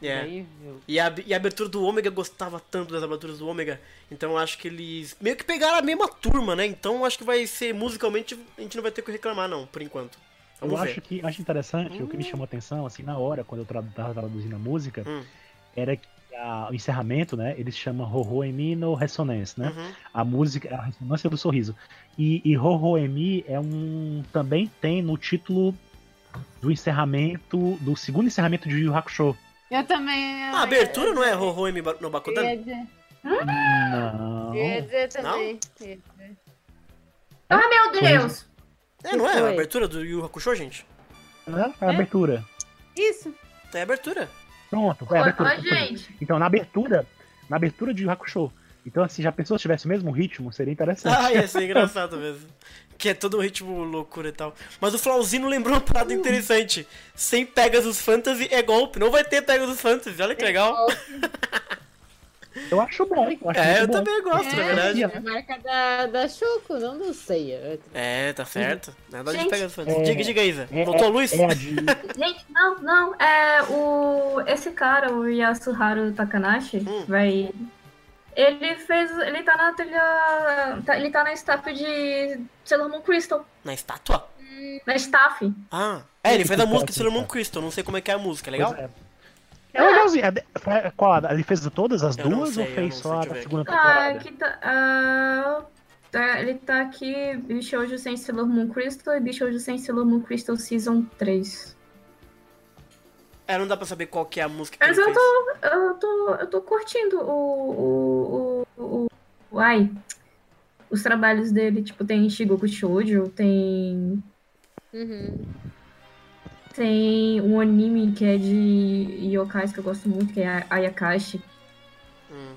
É. Eu- E a, e a abertura do Ômega eu gostava tanto das aberturas do Ômega. Então eu acho que eles meio que pegaram a mesma turma, né? Então eu acho que vai ser musicalmente a gente não vai ter o que reclamar, não, por enquanto. Eu Vamos ver. acho que acho interessante, o que me chamou a atenção, assim, na hora, quando eu tava traduzindo a música, Hum. era que a- o encerramento, né? Eles chamam Hoho Emi no Resonance, né? Uhum. A música, a ressonância do sorriso. E, e Hoho Emi é um. também tem no título do encerramento, do segundo encerramento de Yu Yu Hakusho. Eu também. Ah, a abertura não é Hoho no Eu Bakudan? dizer, Não. eu ia dizer também. Eu dizer. Ah, meu Deus! É, não é? A Foi. abertura do Yu Hakusho, gente? É a abertura. Isso. É a abertura. Pronto, é a Ó, abertura. gente. Então, na abertura, na abertura de Yu Yu Hakusho. Então, assim, já pensou se tivesse o mesmo ritmo, seria interessante. Ah, ia ser engraçado mesmo. Que é todo um ritmo loucura e tal. Mas o Flauzino lembrou uma parada interessante. Sem Pegasus Fantasy é golpe. Não vai ter Pegasus Fantasy. Olha que legal. Eu acho bom. Eu acho É, eu bom. também gosto, na verdade. É. É a marca da, da Chuco, não do Ceia. É, tá certo. Nada de Gente, Pegasus Fantasy. é- Diga, diga, Isa. É, Voltou a é- luz? É de... Gente, não, não. É o. Esse cara, o Yasuharu Takanashi, Hum. vai. Ele fez. Ele tá na trilha. tá- ele tá na staff de Sailor Moon Crystal. Na estátua? Na staff. Ah. É, ele fez a música de Sailor Moon Crystal. Não sei como é que é a música. Legal? Pois é. É legalzinho. É Qual? Ele fez todas as Eu duas sei, ou fez só a segunda Ah, temporada? aqui tá. ah, tá- ele tá aqui. Bishoujo sem Sailor Moon Crystal e Bishoujo sem Sailor Moon Crystal Season 3. É, não dá pra saber qual que é a música que Mas ele eu fez. tô. Eu tô. Eu tô curtindo o. o, o, o, o ai. Os trabalhos dele, tipo, tem Shigoku Shoujo, tem. Uhum. Tem um anime que é de yokais que eu gosto muito, que é Ayakashi. Hum.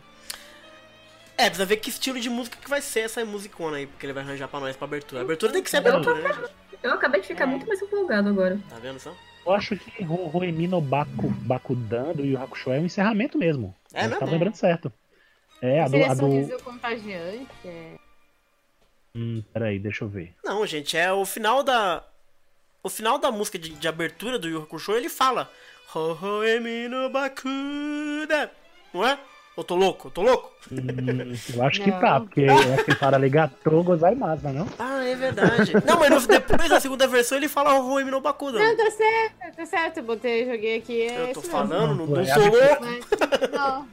É, precisa ver que estilo de música que vai ser essa musicona aí, porque ele vai arranjar pra nós pra abertura. A abertura tem que ser abertura, né, gente? Eu acabei de ficar muito mais empolgado agora. Tá vendo só? Eu acho que Ro- Roemi no Baku, Bakudan do Yu Hakusho é um encerramento mesmo. É, né? tava lembrando certo. É, a do... Seria A do... sorriso contagiante. É... Hum, peraí, deixa eu ver. Não, gente, é o final da. O final da música de, de abertura do Yu Hakusho, ele fala. Ho ho emi no bakuda. Não é? Eu tô louco? Eu tô louco? Hum, eu acho que Não. tá, porque eu acho que ele para legatou gozar mais, mas não? Ah, é verdade. não, mas no- depois da segunda versão ele fala Ruim no Bakuda. Não, tá certo, tá certo. Eu botei, joguei aqui. É Eu tô falando, não, não é sou louco. Mas, não,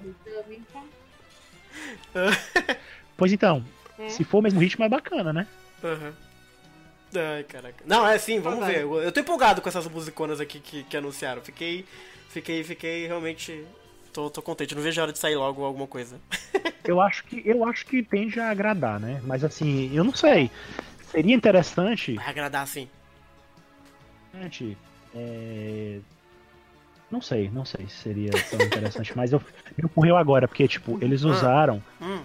tá. Pois então, É. se for o mesmo ritmo é bacana, né? Aham. Ai, caraca. Não, é sim, vamos ver. Eu eu tô empolgado com essas musiconas aqui que, que anunciaram. Fiquei. Fiquei, fiquei realmente. Tô, tô contente. Não vejo a hora de sair logo alguma coisa. Eu acho que eu acho que tende a agradar, né? Mas assim, eu não sei. Seria interessante, Vai agradar sim. gente, é, não sei, não sei se seria tão interessante, mas eu me ocorreu agora porque tipo, eles usaram Hum,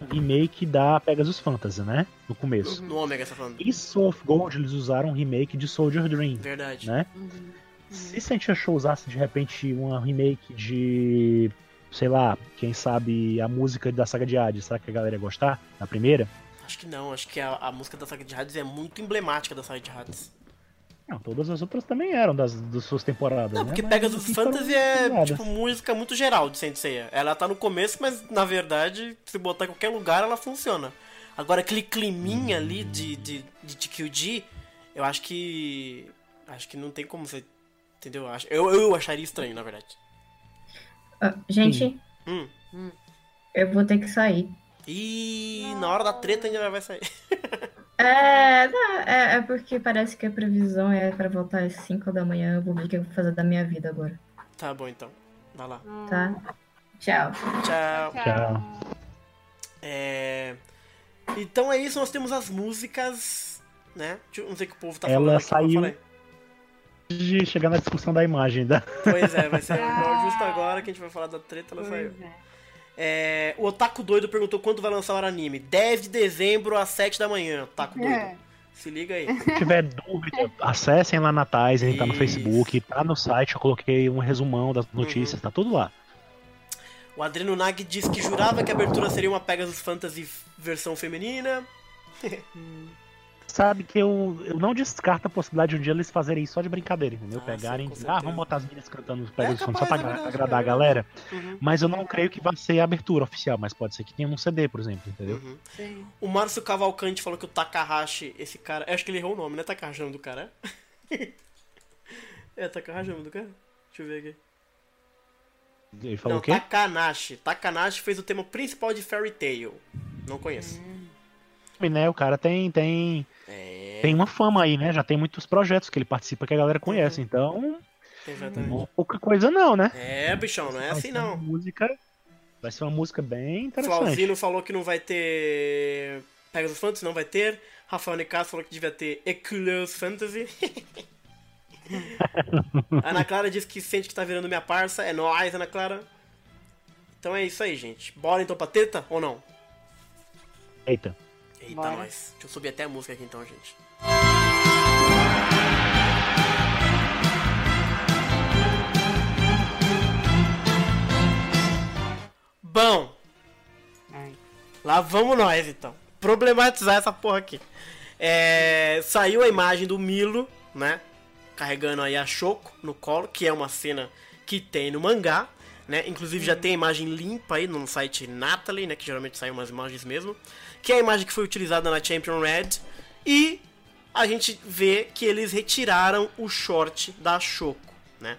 um remake da Pegasus Fantasy, né? No começo. no Omega você tá falando. E Soul of Gold eles usaram um remake de Soldier Dream, Verdade. né? Uhum. Se Sentia Show usasse de repente uma remake de, sei lá, quem sabe a música da saga de Hades, será que a galera ia gostar? Na primeira? Acho que não, acho que a, a música da saga de Hades é muito emblemática da saga de Hades. Não, todas as outras também eram das, das suas temporadas, Não, né? porque Pegasus foram Fantasy é tipo música muito geral de Senseiya. Ela tá no começo, mas na verdade, se botar em qualquer lugar, ela funciona. Agora aquele climinha ali de, de, de TQD, eu acho que. Acho que não tem como você. Entendeu? Eu, acho- eu, eu acharia estranho, na verdade. Ah, gente, Hum. eu vou ter que sair. E na hora da treta ainda vai sair. É, não, é, é porque parece que a previsão é pra voltar às 5 da manhã. Eu vou ver o que eu vou fazer da minha vida agora, Tá bom então. Vai lá. tá? Tchau. Tchau. Tchau. É... Então é isso, nós temos as músicas, né? Deixa eu- Não sei o que o povo tá Ela falando aqui, mas saiu-. De chegar na discussão da imagem da. Pois é, vai ser Ah. justo agora que a gente vai falar da treta, ela saiu. É. É, o Otaku Doido perguntou quando vai lançar o anime. 10 de dezembro às 7 da manhã, Otaku Doido. É. Se liga aí. Se tiver dúvida, acessem lá na Tizen, tá no. Facebook, tá no site, eu coloquei um resumão das notícias, tá tudo lá. O Adriano Nag disse que jurava que a abertura seria uma Pegasus Fantasy versão feminina. Sabe que eu, eu não descarto a possibilidade de um dia eles fazerem isso só de brincadeira, entendeu? Ah, Pegarem, sim, ah, vamos botar as meninas cantando os Pegasus É só pra é verdade, agradar é a galera. Uhum, Mas eu não creio que vai ser a abertura oficial, mas pode ser que tenha um CD, por exemplo, entendeu? uhum. Sim. O Márcio Cavalcante falou que o Takahashi, esse cara. eu Acho que ele errou o nome, né? Takahashi é o do cara, é? é, Takahashi é o nome do cara? Deixa eu ver aqui. Ele falou Não, o quê? Takanashi. Takanashi fez o tema principal de Fairy Tail. Não conheço. Né, o cara tem, tem, É, tem uma fama aí, né? Já tem muitos projetos que ele participa que a galera conhece, então exatamente. é pouca coisa não, né? É, bichão, não é assim não. Música, vai ser uma música bem interessante. Flauzino falou que não vai ter Pegasus Fantasy, não vai ter. Rafael Nicasso falou que devia ter Eclipse Fantasy. Ana Clara disse que sente que tá virando minha parça. É nóis, Ana Clara. Então é isso aí, gente. Bora então pra treta ou não? Eita. Eita, Bora. nós. Deixa eu subir até a música aqui então, gente. Bom, Ai. lá vamos nós então. Problematizar essa porra aqui. É, saiu a imagem do Milo, né? Carregando aí a Shoko no colo, que é uma cena que tem no mangá, né? Inclusive já tem a imagem limpa aí no site Natalie, né? Que geralmente saem umas imagens mesmo. Que é a imagem que foi utilizada na Champion Red. E a gente vê que eles retiraram o short da Shoko, né?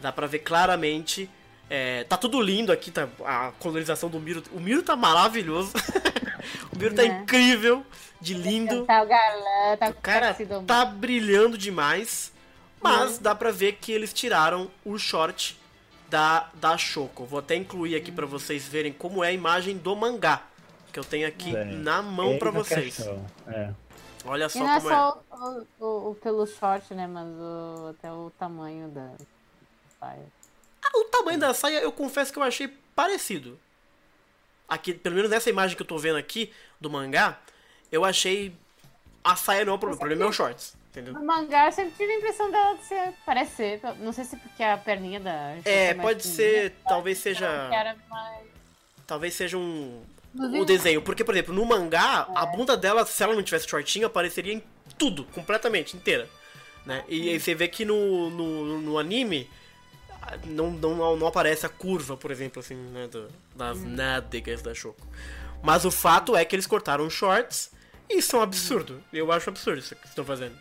Dá pra ver claramente. é, tá tudo lindo aqui, tá, a colorização do Miro. O Miro tá maravilhoso. o Miro tá Né? incrível, de lindo. Tá o galã, tá O cara tá brilhando demais. Mas dá pra ver que eles tiraram o short da, da Shoko. Vou até incluir aqui pra vocês verem como é a imagem do mangá. Que eu tenho aqui É. na mão Eis pra a vocês. É. Olha E só não é como é. só o, o, o pelo short, né? Mas o, até o tamanho da saia. Ah, o tamanho da saia eu confesso que eu achei parecido. Aqui, pelo menos nessa imagem que eu tô vendo aqui do mangá, eu achei a saia não é o problema, o problema é os shorts, entendeu? No mangá eu sempre tive a impressão dela de ser. Parece ser. Não sei se porque a perninha da. É, pode ser, pode talvez seja, talvez seja um O desenho, porque por exemplo, no mangá, a bunda dela, se ela não tivesse shortinho, apareceria em tudo, completamente, inteira, né? E aí você vê que no, no, no anime não, não, não aparece a curva, por exemplo, assim, né, do, das nádegas da Choco. Mas o fato é que eles cortaram shorts e isso é um absurdo. Eu acho absurdo isso que estão fazendo.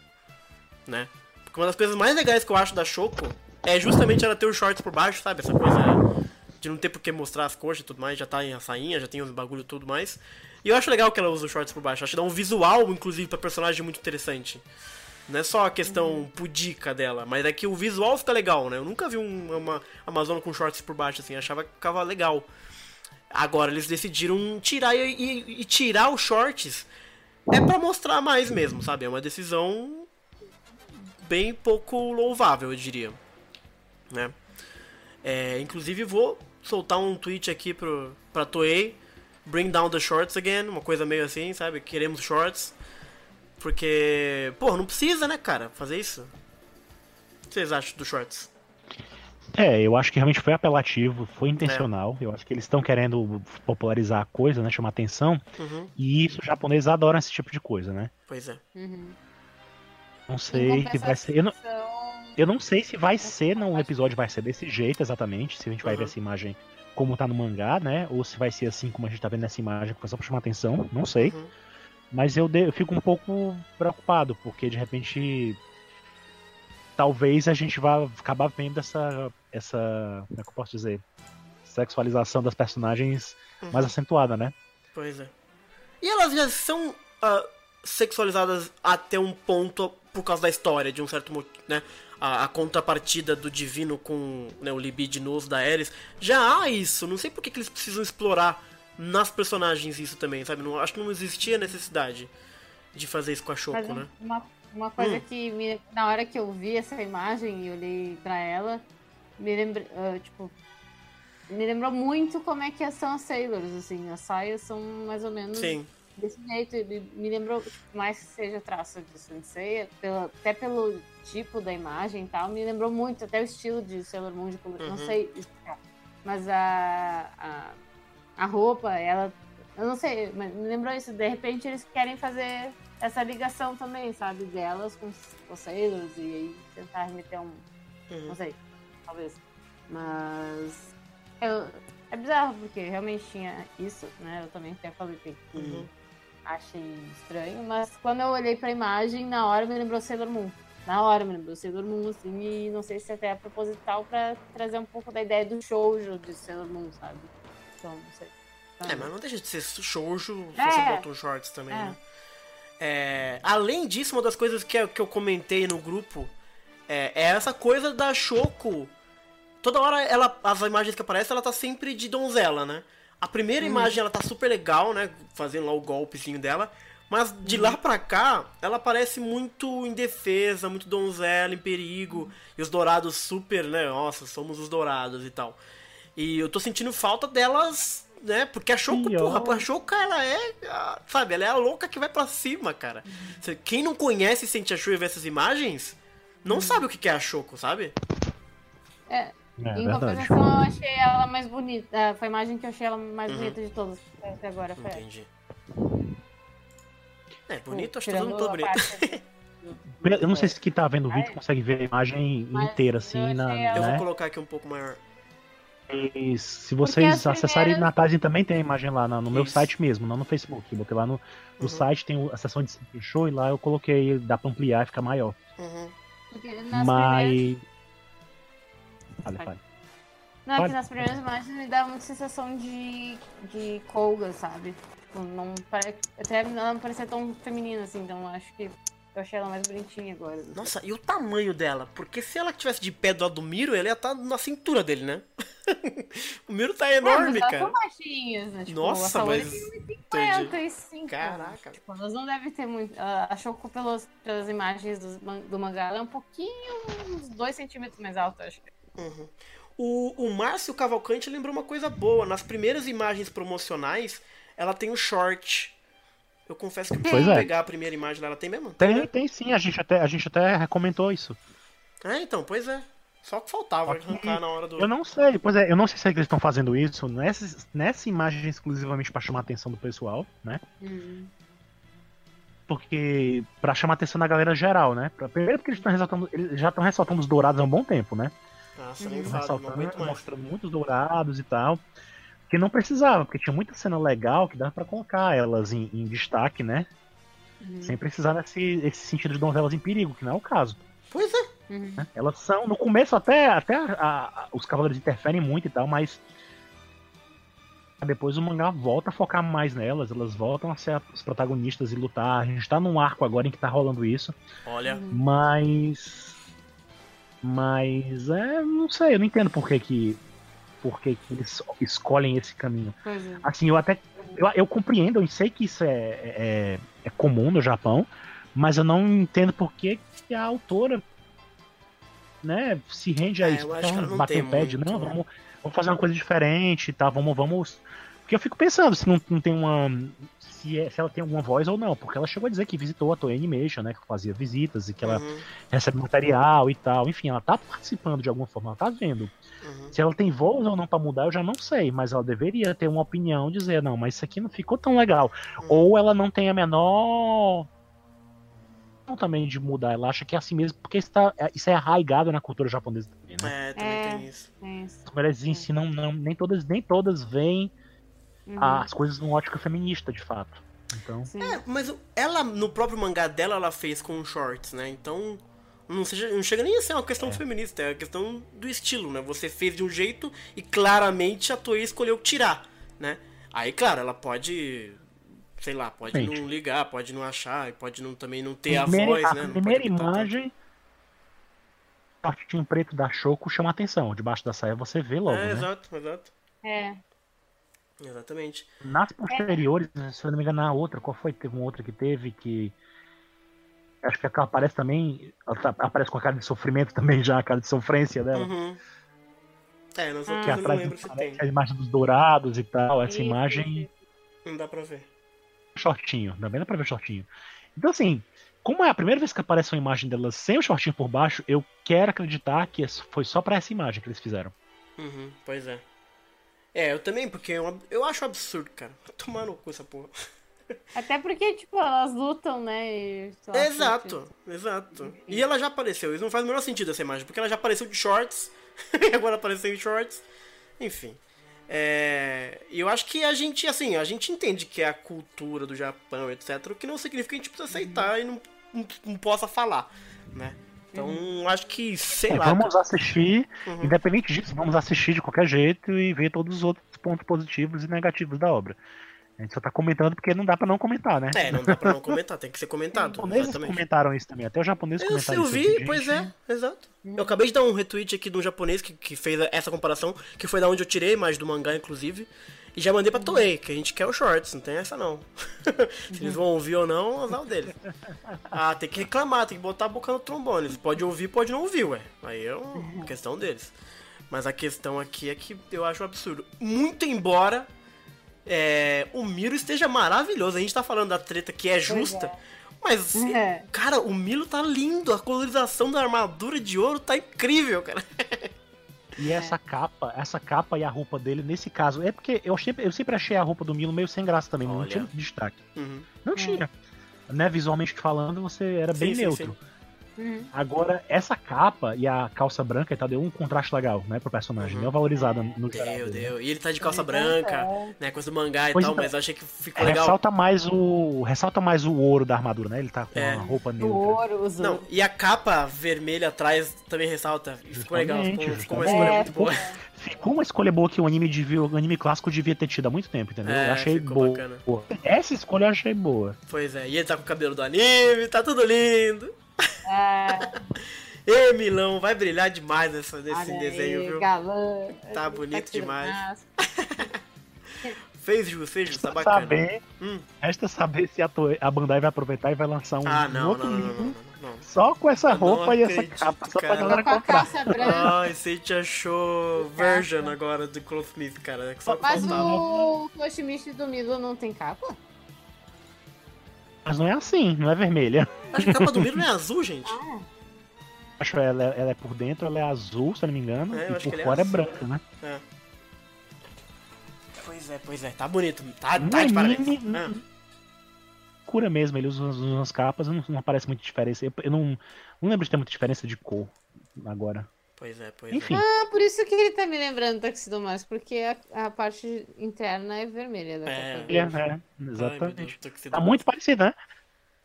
Né? Porque uma das coisas mais legais que eu acho da Choco é justamente ela ter os shorts por baixo, sabe? Essa coisa de não ter por que mostrar as coxas e tudo mais, já tá em a sainha, já tem os bagulho e tudo mais. E eu acho legal que ela usa os shorts por baixo. Acho que dá um visual, inclusive, pra personagem muito interessante. Não é só a questão pudica dela, mas é que o visual fica legal, né? Eu nunca vi um, uma Amazona com shorts por baixo, assim, achava que ficava legal. Agora eles decidiram tirar e, e, e tirar os shorts é para mostrar mais mesmo, sabe? É uma decisão bem pouco louvável, eu diria. Né? É, inclusive vou soltar um tweet aqui pro, pra Toei. Bring down the shorts again, uma coisa meio assim, sabe? Queremos shorts. Porque, pô, não precisa, né, cara, fazer isso. O que vocês acham dos shorts? É, eu acho que realmente foi apelativo, foi intencional. É. Eu acho que eles estão querendo popularizar a coisa, né? Chamar atenção. Uhum. E isso, os japoneses adoram esse tipo de coisa, né? Pois é. Uhum. Não sei se vai ser. Eu não, eu não sei se vai ser, não, o episódio vai ser desse jeito exatamente. Se a gente vai Uhum. ver essa imagem como tá no mangá, né? Ou se vai ser assim como a gente tá vendo nessa imagem, que foi só pra chamar atenção. Não sei. Uhum. Mas eu, de- eu fico um pouco preocupado, porque de repente. Talvez a gente vá acabar vendo essa. essa como é que eu posso dizer? Sexualização das personagens mais Uhum. acentuada, né? Pois é. E elas já são ah, sexualizadas até um ponto por causa da história, de um certo motivo, né? A, a contrapartida do divino com né, o libidinoso da Ares. Já há isso, não sei por que, que eles precisam explorar nas personagens isso também, sabe? Não, acho que não existia necessidade de fazer isso com a Mas Choco, né? uma, uma coisa Hum. que me- na hora que eu vi essa imagem e olhei pra ela, me lembrou, tipo, me lembrou muito como é que são as Sailors, assim, as saias são mais ou menos Sim. Desse jeito, me, lembrou, tipo, mais que seja traço de Sensei, pela- até pelo tipo da imagem e tal, me lembrou muito, até o estilo de Sailor Moon, de color, não Uhum. sei explicar, mas a, a, a roupa, ela, eu não sei, mas me lembrou isso, de repente eles querem fazer essa ligação também, sabe, delas com os, Sailors e aí tentar remeter um, Uhum. não sei, talvez. Mas eu, é bizarro, porque realmente tinha isso, né? Eu também até falei que Uhum. Achei estranho, mas quando eu olhei pra imagem, na hora me lembrou Sailor Moon. Na hora me lembrou Sailor Moon, assim, e não sei se até é proposital pra trazer um pouco da ideia do shoujo de Sailor Moon, sabe? Então, não sei. Então, É, mas não deixa de ser shoujo se É. você bota um shorts também, É. né? É, além disso, uma das coisas que, eu- que eu comentei no grupo é, é essa coisa da Choco. Toda hora ela, as imagens que aparecem, ela tá sempre de donzela, né? A primeira imagem ela tá super legal, né? Fazendo lá o golpezinho dela. Mas de lá pra cá, ela parece muito indefesa, muito donzela, em perigo. E os dourados super, né? Nossa, somos os dourados e tal. E eu tô sentindo falta delas, né? Porque a Choco, Ih, ó. porra, a Choco, ela é, a- sabe, ela é a louca que vai pra cima, cara. Cê- Quem não conhece e sente a Choco e vê essas imagens, não sabe o que que é a Choco, sabe? É, É em verdade. compensação, eu achei ela mais bonita. Foi a imagem que eu achei ela mais Uhum. bonita de todas até agora. Foi. Entendi. É, bonito, acho que todo mundo a bonito. Eu não sei se quem tá vendo o vídeo consegue ver a imagem Mas inteira, assim, na, ela- Eu né? vou colocar aqui um pouco maior. E se vocês as acessarem primeiras- na página também tem a imagem lá no meu Isso. site mesmo, não no Facebook. Eu botei lá no, no Uhum. site, tem a seção de show e lá eu coloquei, dá pra ampliar e ficar maior. Uhum. Porque nas Mas. primeiras- Fale, fale. Não, é Pode. que nas primeiras imagens me dá muita sensação de, de colga, sabe? Tipo, não pare... Até ela não parecia tão feminina assim, então acho que eu achei ela mais bonitinha agora. Nossa, e o tamanho dela? Porque se ela tivesse de pé do lado do Miro, ela ia estar na cintura dele, né? o Miro tá É, enorme, mas elas cara. são baixinhas, né? Tipo, Nossa, a mas- tem Entendi. 55. Caraca. Tipo, elas não devem ter muito. Achou que pelas, pelas imagens do, do mangá, ela é um pouquinho, uns 2 centímetros mais alta, acho. Uhum. O, o Márcio Cavalcante lembrou uma coisa boa. Nas primeiras imagens promocionais, ela tem um short. Eu confesso que eu preciso é. pegar a primeira imagem lá. Ela tem mesmo? Tem, né? tem sim, a gente até, a gente até comentou isso. É, então, pois é. Só que faltava Só que arrancar na hora do. Eu não sei, pois é, eu não sei se eles estão fazendo isso nessa, nessa imagem exclusivamente pra chamar a atenção do pessoal, né? Hum. Porque. pra chamar a atenção da galera geral, né? Primeiro porque eles, tão ressaltando, eles já estão ressaltando os dourados há um bom tempo, né? Nossa, nem Uhum. falo, não mostrando muitos dourados e tal. Que não precisava, porque tinha muita cena legal que dava pra colocar elas em, em destaque, né? Uhum. Sem precisar nesse esse sentido de donzelas em perigo, que não é o caso. Pois é. Uhum. né? Elas são, no começo até, até a- a- os cavaleiros interferem muito e tal, mas depois o mangá volta a focar mais nelas, elas voltam a ser as protagonistas e lutar. A gente tá num arco agora em que tá rolando isso, Olha. Uhum. mas. Mas é. não sei, eu não entendo por que que. Por que, que eles escolhem esse caminho. Pois é. Assim, eu até. Eu, eu compreendo, eu sei que isso é, é, é comum no Japão, mas eu não entendo por que, que a autora né, se rende a É, isso. eu acho que ela não bater tem o pé de, não, né? vamos, vamos fazer uma coisa diferente, tá? Vamos, vamos. Porque eu fico pensando se não, não tem uma. Se, é- se ela tem alguma voz ou não, porque ela chegou a dizer que visitou a Toei Animation, né? Que fazia visitas e que ela Uhum, recebe material e tal. Enfim, ela tá participando de alguma forma, ela tá vendo. uhum. Se ela tem voz ou não pra mudar, eu já não sei, mas ela deveria ter uma opinião, dizer, não, mas isso aqui não ficou tão legal. Hum. Ou ela não tem a menor não também de mudar, ela acha que é assim mesmo, porque isso, tá, é- isso é arraigado na cultura japonesa também, né? É, também É. tem isso. As mulheres ensinam, não, nem todas, nem todas veem Uhum. as coisas numa ótica feminista, de fato. Então, Sim. É, mas ela, no próprio mangá dela, ela fez com shorts, né? Então, não, seja, não chega nem a ser uma questão feminista, é a questão do estilo, né? Você fez de um jeito e claramente a Toei escolheu tirar, né? Aí, claro, ela pode, sei lá, pode Gente. não ligar, pode não achar, e pode não, também não ter a primeira, voz, a né? Não primeira imagem, o shortinho preto da Shoko chama atenção. Debaixo da saia você vê logo, É, né? exato, exato. É. Exatamente. Nas posteriores, se eu não me engano, na outra, qual foi? Teve uma outra que teve que. Acho que ela aparece também. Ela tá- aparece com a cara de sofrimento também, já, a cara de sofrência dela. Uhum. É, nas Ah. outras Que eu não lembro se tem. a imagem dos dourados e tal. Essa imagem. Não dá pra ver. Shortinho, também dá pra ver shortinho. Então, assim, como é a primeira vez que aparece uma imagem dela sem o shortinho por baixo, eu quero acreditar que foi só pra essa imagem que eles fizeram. Uhum, pois é. É, eu também, porque eu, eu acho absurdo, cara. Tomar no cu essa porra. Até porque, tipo, elas lutam, né? e, Exato, exato. E ela já apareceu, isso não faz o menor sentido essa imagem, porque ela já apareceu de shorts, e agora apareceu em shorts. Enfim. É, E eu acho que a gente, assim, a gente entende que é a cultura do Japão, etc. O que não significa que a gente precisa aceitar e não, não, não possa falar, né? Então, acho que, sei É, lá. vamos assistir, Uhum. independente disso, vamos assistir de qualquer jeito e ver todos os outros pontos positivos e negativos da obra. A gente só tá comentando porque não dá pra não comentar, né? É, não dá pra não comentar, tem que ser Os comentado. japoneses Exatamente. comentaram isso também, até os japoneses Eu, comentaram eu isso. vi, Gente, pois é, exato. Eu acabei de dar um retweet aqui de um japonês que, que fez essa comparação, que foi da onde eu tirei imagem do mangá, inclusive. E já mandei pra Toei, que a gente quer o shorts, não tem essa não. Se eles vão ouvir ou não, azar o deles. Ah, tem que reclamar, tem que botar a boca no trombone. Eles podem ouvir, pode não ouvir, ué. Aí é uma questão deles. Mas a questão aqui é que eu acho um absurdo. Muito embora é, o Miro esteja maravilhoso. A gente tá falando da treta que é justa. Mas, É. cara, o Milo tá lindo. A colorização da armadura de ouro tá incrível, cara. E essa capa, essa capa e a roupa dele, nesse caso, é porque eu sempre, eu sempre achei a roupa do Milo meio sem graça também, não Olha. tinha muito destaque. Uhum. Não tinha. Né, visualmente falando, você era bem Sim, sim, neutro. sim. Uhum. Agora, essa capa e a calça branca tá, deu um contraste legal, né, pro personagem. Uhum. Deu valorizada no geral. Deu, né? deu. E ele tá de calça branca, É. né? Coisa do mangá e Pois tal, então. mas eu achei que ficou legal. Ressalta mais o. Ressalta mais o ouro da armadura, né? Ele tá com É. uma roupa O neutra. ouro, os Não, e a capa vermelha atrás também ressalta. E ficou legal, ficou, Justamente, ficou uma justamente. escolha É, muito boa. Ficou uma escolha boa que o anime, devia, o anime clássico devia ter tido há muito tempo, entendeu? É, eu achei ficou boa. bacana. boa. Essa escolha eu achei boa. Pois é, e ele tá com o cabelo do anime, tá tudo lindo. É, Ê, Milão, vai brilhar demais nessa, nesse olha desenho, aí, viu? Galã. Tá bonito tirando demais. Fez jus, fez jus, tá bacana. saber, Hum. resta saber se a, a Bandai vai aproveitar e vai lançar um, Ah, um não, outro não, não, livro não, não, não. só com essa roupa e essa capa, só pra cara. galera Com a comprar. Ai, você te achou version agora do Clothsmith, cara. É que só Mas faltava. o Koshimichi do Milo não tem capa? Mas não é assim, não é vermelha. Acho que a capa do Miro não é azul, gente. Ah, Acho ela, ela é por dentro, ela é azul, se eu não me engano, É, e por é fora é, azul. branca, né? É. Pois é, pois é. Tá bonito. Tá, tá de parabéns. Ah, Cura mesmo, ele usa, usa umas capas, não, não aparece muita diferença. Eu, eu não, não lembro de ter muita diferença de cor agora. Pois é, pois Enfim. é. Ah, por isso que ele tá me lembrando do Tuxedo Mask, porque a, a parte interna é vermelha da É. capa É, verde. é, Ai, Deus, exatamente. com esse Tá muito parecido, né?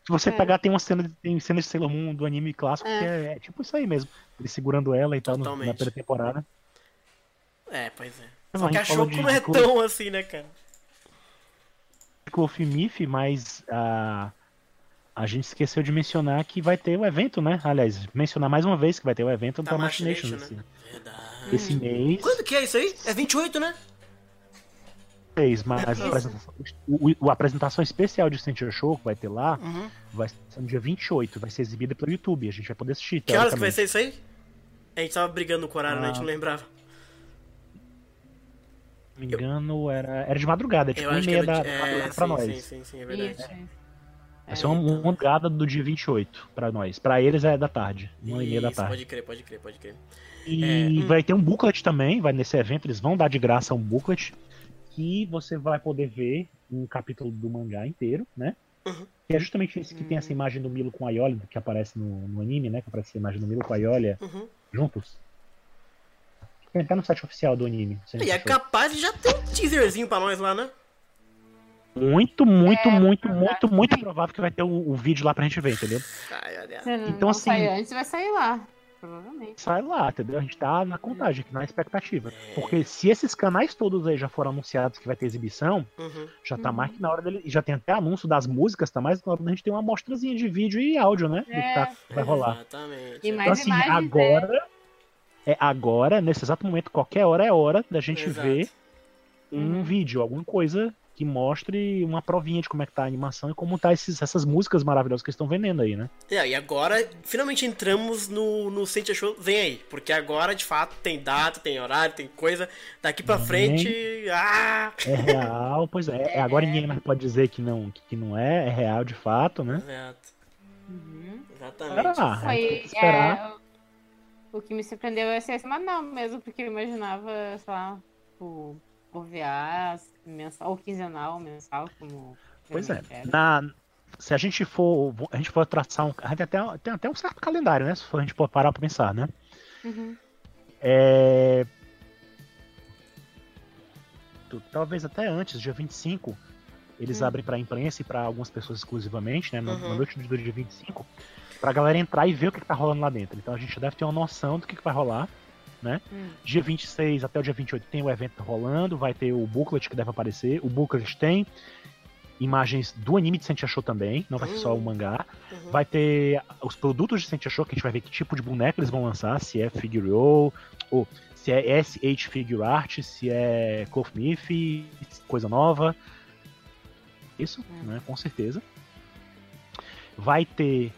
Se você É. pegar, tem uma cena de, tem cenas de Sailor Moon do anime clássico É. que é, é tipo isso aí mesmo. Ele segurando ela e tal no- na Totalmente. primeira temporada. É, pois é. Não, Só que a de- não é tão assim, né, cara? Cloth Miff, mas a, a gente esqueceu de mencionar que vai ter o evento, né? Aliás, mencionar mais uma vez que vai ter o evento Da da Machination Machination, né? esse, Verdade. esse mês. Quando que é isso aí? É 28, né? mês, mas a apresentação, o, o- a apresentação especial de Sentinel Show que vai ter lá Uhum. vai ser no dia 28, vai ser exibida pelo YouTube, a gente vai poder assistir. Que horas que vai ser isso aí? A gente tava brigando com o horário, né? A gente Ah. não lembrava. Se não me engano, era, era de madrugada, tipo Eu uma e meia era da, de... da É, madrugada pra sim, nós. sim, sim, sim, é verdade. Isso, isso. Vai ser uma, uma madrugada do dia 28 pra nós. Pra eles é da tarde, uma e meia da tarde. pode crer, pode crer, pode crer. E É, hum. vai ter um booklet também, vai nesse evento, eles vão dar de graça um booklet que você vai poder ver um capítulo do mangá inteiro, né? Uhum. Que é justamente esse que tem essa imagem do Milo com a Iolia, que aparece no, no anime, né? Que aparece a imagem do Milo com a Iolia Uhum. juntos. Tem até no site oficial do anime. E é capaz de já ter um teaserzinho pra nós lá, né? Muito, muito, É, muito, verdade. muito, muito provável que vai ter o, o vídeo lá pra gente ver, entendeu? Ai, não Então, assim- sair antes, vai sair lá. Provavelmente. Sai lá, entendeu? A gente tá na contagem, aqui na expectativa. Porque se esses canais todos aí já foram anunciados que vai ter exibição, Uhum. já tá Uhum. mais que na hora dele. e Já tem até anúncio das músicas, tá mais que na hora da gente ter uma amostrazinha de vídeo e áudio, né? Do que tá- vai rolar. Exatamente. Então, mais assim, imagens, agora. É agora, nesse exato momento, qualquer hora é hora da gente Exato. ver um Uhum. vídeo, alguma coisa que mostre uma provinha de como é que tá a animação e como tá esses, essas músicas maravilhosas que eles estão vendendo aí, né? É, e agora, finalmente entramos no, no Sentia Show. Vem aí. Porque agora, de fato, tem data, tem horário, tem coisa. Daqui pra Vem. frente. Ah! É real, pois é. É, Agora ninguém mais pode dizer que não, que não é, é real de fato, né? Exato. Uhum. Exatamente. Ah, Foi. esperar. é, o que me surpreendeu é ser semanal mesmo, porque eu imaginava, sei lá, o OVA mensal, ou quinzenal, mensal, como. Pois é. Na, se a gente for. A gente for traçar um. A gente tem até, tem até um certo calendário, né? Se for a gente for parar pra pensar, né? Uhum. É. Talvez até antes, dia 25, eles Hum. abrem pra imprensa e pra algumas pessoas exclusivamente, né? No, Uhum. Na noite do dia 25, pra galera entrar e ver o que, que tá rolando lá dentro. Então a gente deve ter uma noção do que, que vai rolar. Hum. Dia 26 até o dia 28 tem o evento rolando, vai ter o booklet que deve aparecer. O booklet tem imagens do anime de Sentia Show também, não vai ser só o Hum. mangá. Uhum. Vai ter os produtos de Sentia Show, que a gente vai ver que tipo de boneco eles vão lançar, se é Figure ou se é SH Figure Art, se é Cloth Myth, coisa nova. Isso, Hum. né, com certeza. Vai ter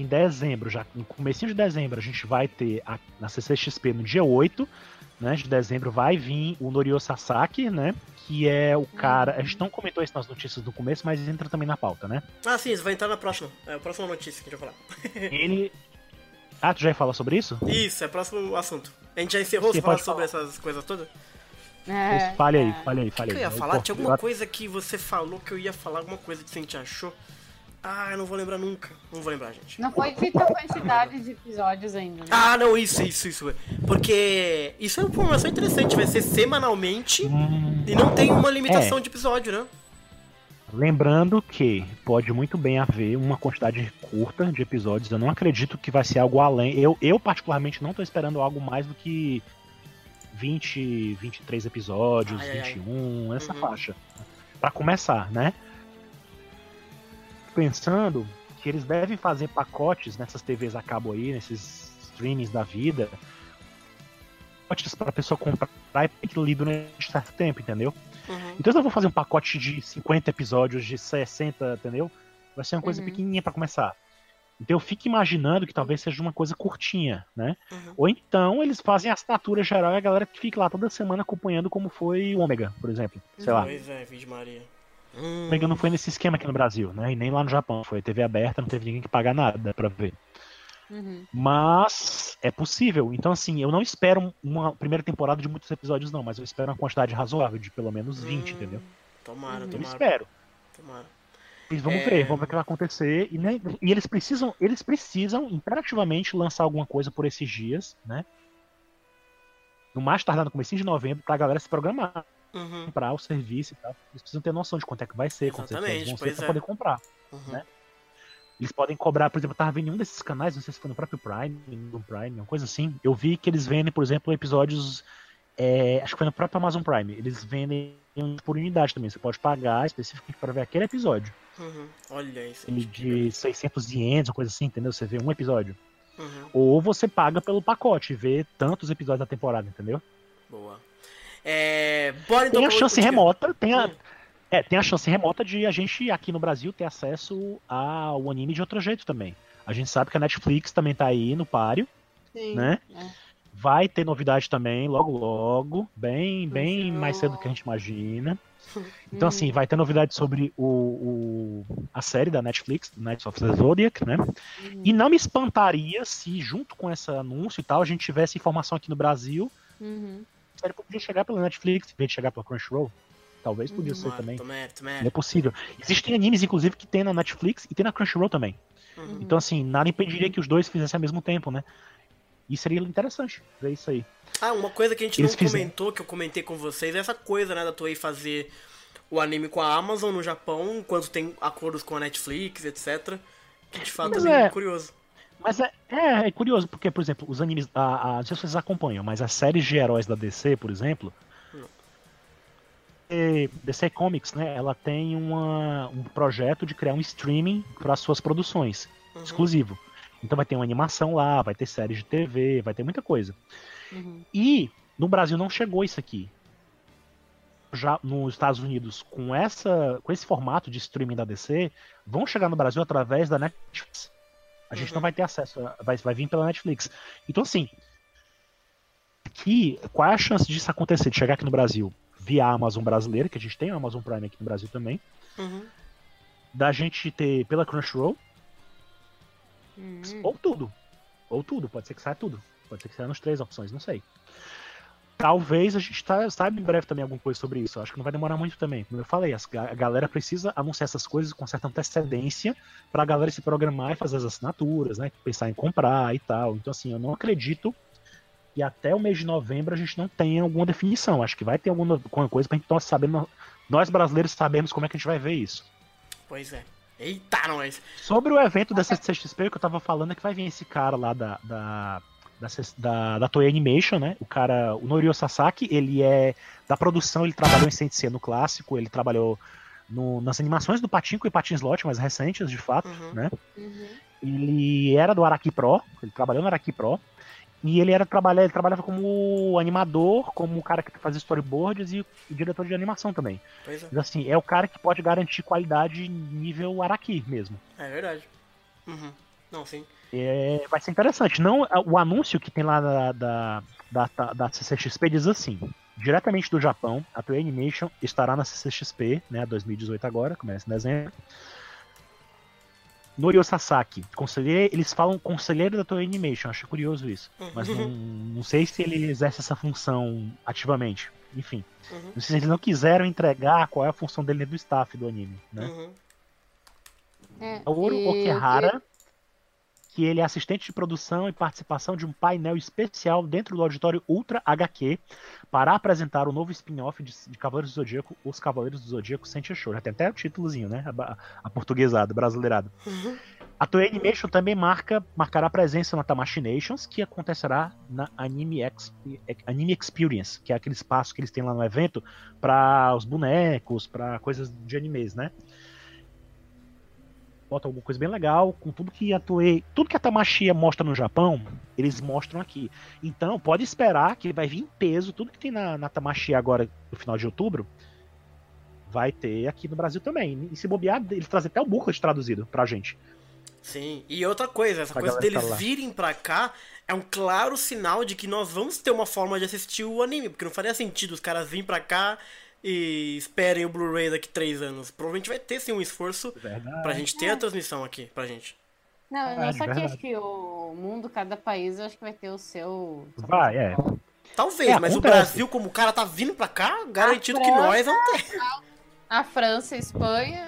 em dezembro, já no comecinho de dezembro, a gente vai ter a, na CCXP no dia 8 né, de dezembro vai vir o Norio Sasaki, né? Que é o cara. A gente não comentou isso nas notícias do começo, mas entra também na pauta, né? Ah, sim, isso vai entrar na próxima. É a próxima notícia que a gente vai falar. Ele. Ah, tu já ia falar sobre isso? Isso, é o próximo assunto. A gente já encerrou Sim, falar sobre falar. essas coisas todas? É, fale aí, é. fale aí, O fale que aí. eu ia Eu falar? Tinha alguma coisa que você falou que eu ia falar alguma coisa que você te achou? Ah, eu não vou lembrar nunca. Não vou lembrar, gente. Não foi dita a quantidade de episódios ainda, né? Ah, não, isso, isso, isso. Porque isso é uma informação interessante. Vai ser semanalmente Hum, e não tem uma limitação É. de episódio, né? Lembrando que pode muito bem haver uma quantidade curta de episódios. Eu não acredito que vai ser algo além. Eu, eu particularmente, não tô esperando algo mais do que 20, 23 episódios, Ai, ai, ai. 21, essa Uhum. faixa. Pra começar, né? Pensando que eles devem fazer pacotes nessas TVs a cabo aí, nesses streamings da vida. Pacotes pra pessoa comprar e ter aquilo ali durante certo tempo, entendeu? Uhum. Então eles não vão fazer um pacote de 50 episódios, de 60, entendeu? Vai ser uma coisa Uhum. pequenininha pra começar. Então eu fico imaginando que talvez seja uma coisa curtinha, né? Uhum. Ou então eles fazem a assinatura geral e a galera que fica lá toda semana acompanhando como foi o Ômega, por exemplo. Sei lá. Pois é, Maria. Hum. Não foi nesse esquema aqui no Brasil, né? E nem lá no Japão. Foi TV aberta, não teve ninguém que pagar nada pra ver. Uhum. Mas é possível. Então, assim, eu não espero uma primeira temporada de muitos episódios, não, mas eu espero uma quantidade razoável, de pelo menos 20, Hum, entendeu? Tomara, Uhum. Eu tomara. espero. Tomara. Eles vamos É. ver, vamos ver o que vai acontecer. E, né, e eles precisam, eles precisam imperativamente lançar alguma coisa por esses dias, né? No mais tardar no começo de novembro, pra galera se programar, Uhum, comprar o serviço e tal. Eles precisam ter noção de quanto é que vai ser, Exatamente, episódios vão ser pra é. poder comprar. uhum. Né? Eles podem cobrar, por exemplo, eu tava vendo em um desses canais, não sei se foi no próprio Prime, no Prime, uma coisa assim. Eu vi que eles vendem, por exemplo, episódios. é, acho que foi no próprio Amazon Prime. Eles vendem por unidade também. Você pode pagar especificamente para ver aquele episódio. Uhum. Olha isso. Ele de 600 ienes, uma coisa assim, entendeu? Você vê um episódio. Uhum. Ou você paga pelo pacote e vê tantos episódios da temporada, entendeu? Boa. É. Bora então Tem a chance remota, tem a, Hum. é, tem a chance remota de a gente aqui no Brasil ter acesso ao anime de outro jeito também. A gente sabe que a Netflix também tá aí no páreo, Sim. né? É. Vai ter novidade também, logo logo, bem, bem Confirmou. mais cedo do que a gente imagina. Então, assim, vai ter novidade sobre o, o- a série da Netflix, Knights of the Zodiac, né? Uhum. E não me espantaria se, junto com esse anúncio e tal, a gente tivesse informação aqui no Brasil. Uhum. Série podia chegar pela Netflix, em vez de chegar pela Crunchyroll. Talvez podia ser Tomara, também. Não é possível. Existem animes, inclusive, que tem na Netflix e tem na Crunchyroll também. Uhum. Então, assim, nada impediria que os dois fizessem ao mesmo tempo, né? E seria interessante ver isso aí. Ah, uma coisa que a gente Eles não fizeram. comentou, que eu comentei com vocês, é essa coisa, né, da Toei fazer o anime com a Amazon no Japão, enquanto tem acordos com a Netflix, etc. Que de fato Mas é, é. curioso. Mas é, é, é curioso, porque, por exemplo, os animes. A, a, não sei se vocês acompanham, mas as séries de heróis da DC, por exemplo. É, DC Comics, né? Ela tem uma, um projeto de criar um streaming para suas produções, Uhum. exclusivo. Então vai ter uma animação lá, vai ter séries de TV, vai ter muita coisa. Uhum. E no Brasil não chegou isso aqui. Já nos Estados Unidos, com, essa, com esse formato de streaming da DC, vão chegar no Brasil através da Netflix. A gente Uhum. não vai ter acesso, vai, vai vir pela Netflix. Então, assim, aqui, qual é a chance disso acontecer, de chegar aqui no Brasil via Amazon brasileira, que a gente tem a Amazon Prime aqui no Brasil também, Uhum. da gente ter pela Crunchyroll, Uhum. ou tudo. Ou tudo, pode ser que saia tudo. Pode ser que saia nas três opções, não sei. Talvez a gente tá, saiba em breve também alguma coisa sobre isso. Acho que não vai demorar muito também. Como eu falei, a galera precisa anunciar essas coisas com certa antecedência pra galera se programar e fazer as assinaturas, né? Pensar em comprar e tal. Então, assim, eu não acredito que até o mês de novembro a gente não tenha alguma definição. Acho que vai ter alguma, alguma coisa pra gente nós. Nós brasileiros sabemos como é que a gente vai ver isso. Pois é. Eita, nós! Sobre o evento da CCXP, o que eu tava falando é que vai vir esse cara lá da, da, da, da, da Toei Animation, né? O cara, o Norio Sasaki, ele é da produção, ele trabalhou em Sensei no clássico, ele trabalhou no- nas animações do Patinco e Patins Lot, mais recentes, de fato, Uhum. né? Uhum. Ele era do Araki Pro, ele trabalhou no Araki Pro, e ele era trabalhar, ele trabalhava como animador, como o cara que fazia storyboards e, e diretor de animação também. Pois é. Mas assim, é o cara que pode garantir qualidade nível Araki mesmo. É verdade. Uhum. Não, sim. É, vai ser interessante. Não, o anúncio que tem lá da, da, da, da, CCXP diz assim: diretamente do Japão, a Toei Animation estará na CCXP, né, 2018 agora, começa em dezembro. Norio Sasaki, conselheiro, eles falam conselheiro da Toei Animation, acho curioso isso. Mas não, não sei se ele exerce essa função ativamente. Enfim, Uhum. não sei se eles não quiseram entregar qual é a função dele do staff do anime, né? Uhum. É, Kaoru e- Okihara, que ele é assistente de produção e participação de um painel especial dentro do auditório Ultra HQ para apresentar o novo spin-off de, de Cavaleiros do Zodíaco, Os Cavaleiros do Zodíaco Sentia Show. Já tem até o títulozinho, né? A, a portuguesada, brasileirada. A Toei Animation também marca, marcará presença na Tamashii Nations, que acontecerá na Anime, Ex, Anime Experience, que é aquele espaço que eles têm lá no evento para os bonecos, para coisas de animes, né? Bota alguma coisa bem legal, com tudo que a Toei, tudo que a Tamashii mostra no Japão, eles mostram aqui. Então, pode esperar que vai vir em peso, tudo que tem na, na Tamashii agora, no final de outubro, vai ter aqui no Brasil também. E se bobear, eles trazem até o booklet traduzido pra gente. Sim. E outra coisa, essa Pra coisa galera deles tá virem pra cá é um claro sinal de que nós vamos ter uma forma de assistir o anime. Porque não faria sentido os caras virem pra cá e esperem o Blu-ray daqui três anos. Provavelmente vai ter sim um esforço Verdade. pra gente ter a transmissão aqui, pra gente. Não, não Verdade, só que acho que o mundo, cada país, eu acho que vai ter o seu. Vai, é. Talvez, É, mas o. Brasil, como o cara tá vindo pra cá, garantido que nós vamos ter. A França, a Espanha,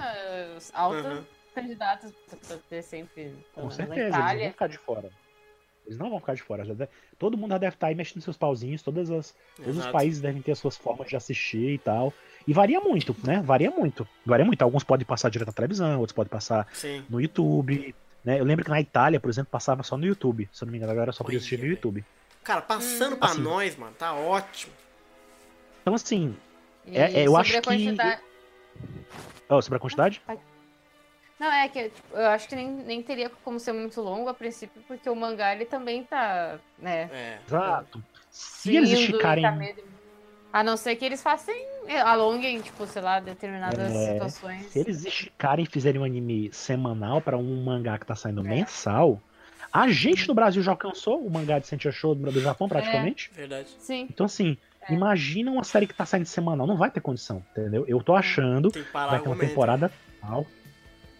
os altos Aham. candidatos pra ter sempre. Com certeza, Itália. ficar de fora. Eles não vão ficar de fora. deve- Todo mundo já deve estar aí mexendo seus pauzinhos, todas as, todos os países devem ter as suas formas de assistir e tal. E varia muito, né? Varia muito. Varia muito. Alguns podem passar direto na televisão, outros podem passar Sim. no YouTube. Né? Eu lembro que na Itália, por exemplo, passava só no YouTube. Se eu não me engano, agora só podia assistir no YouTube. Cara, passando Hum. pra Assim. nós, mano, tá ótimo. Então, assim, É, é, eu sobre acho a que- quantidade- ó, sobre a quantidade? Não, é que tipo, eu acho que nem, nem teria como ser muito longo a princípio, porque o mangá ele também tá, né? É. Exato. Se eles esticarem. tá meio- A não ser que eles façam, é, alonguem, tipo, sei lá, determinadas É, situações. Se eles esticarem e fizerem um anime semanal pra um mangá que tá saindo mensal, a gente no Brasil já alcançou o mangá de Sentia Show do do Japão, praticamente. Verdade. Sim. Então, assim, É. imagina uma série que tá saindo semanal. Não vai ter condição, entendeu? Eu tô achando Tem que parar vai ter uma momento. temporada tal.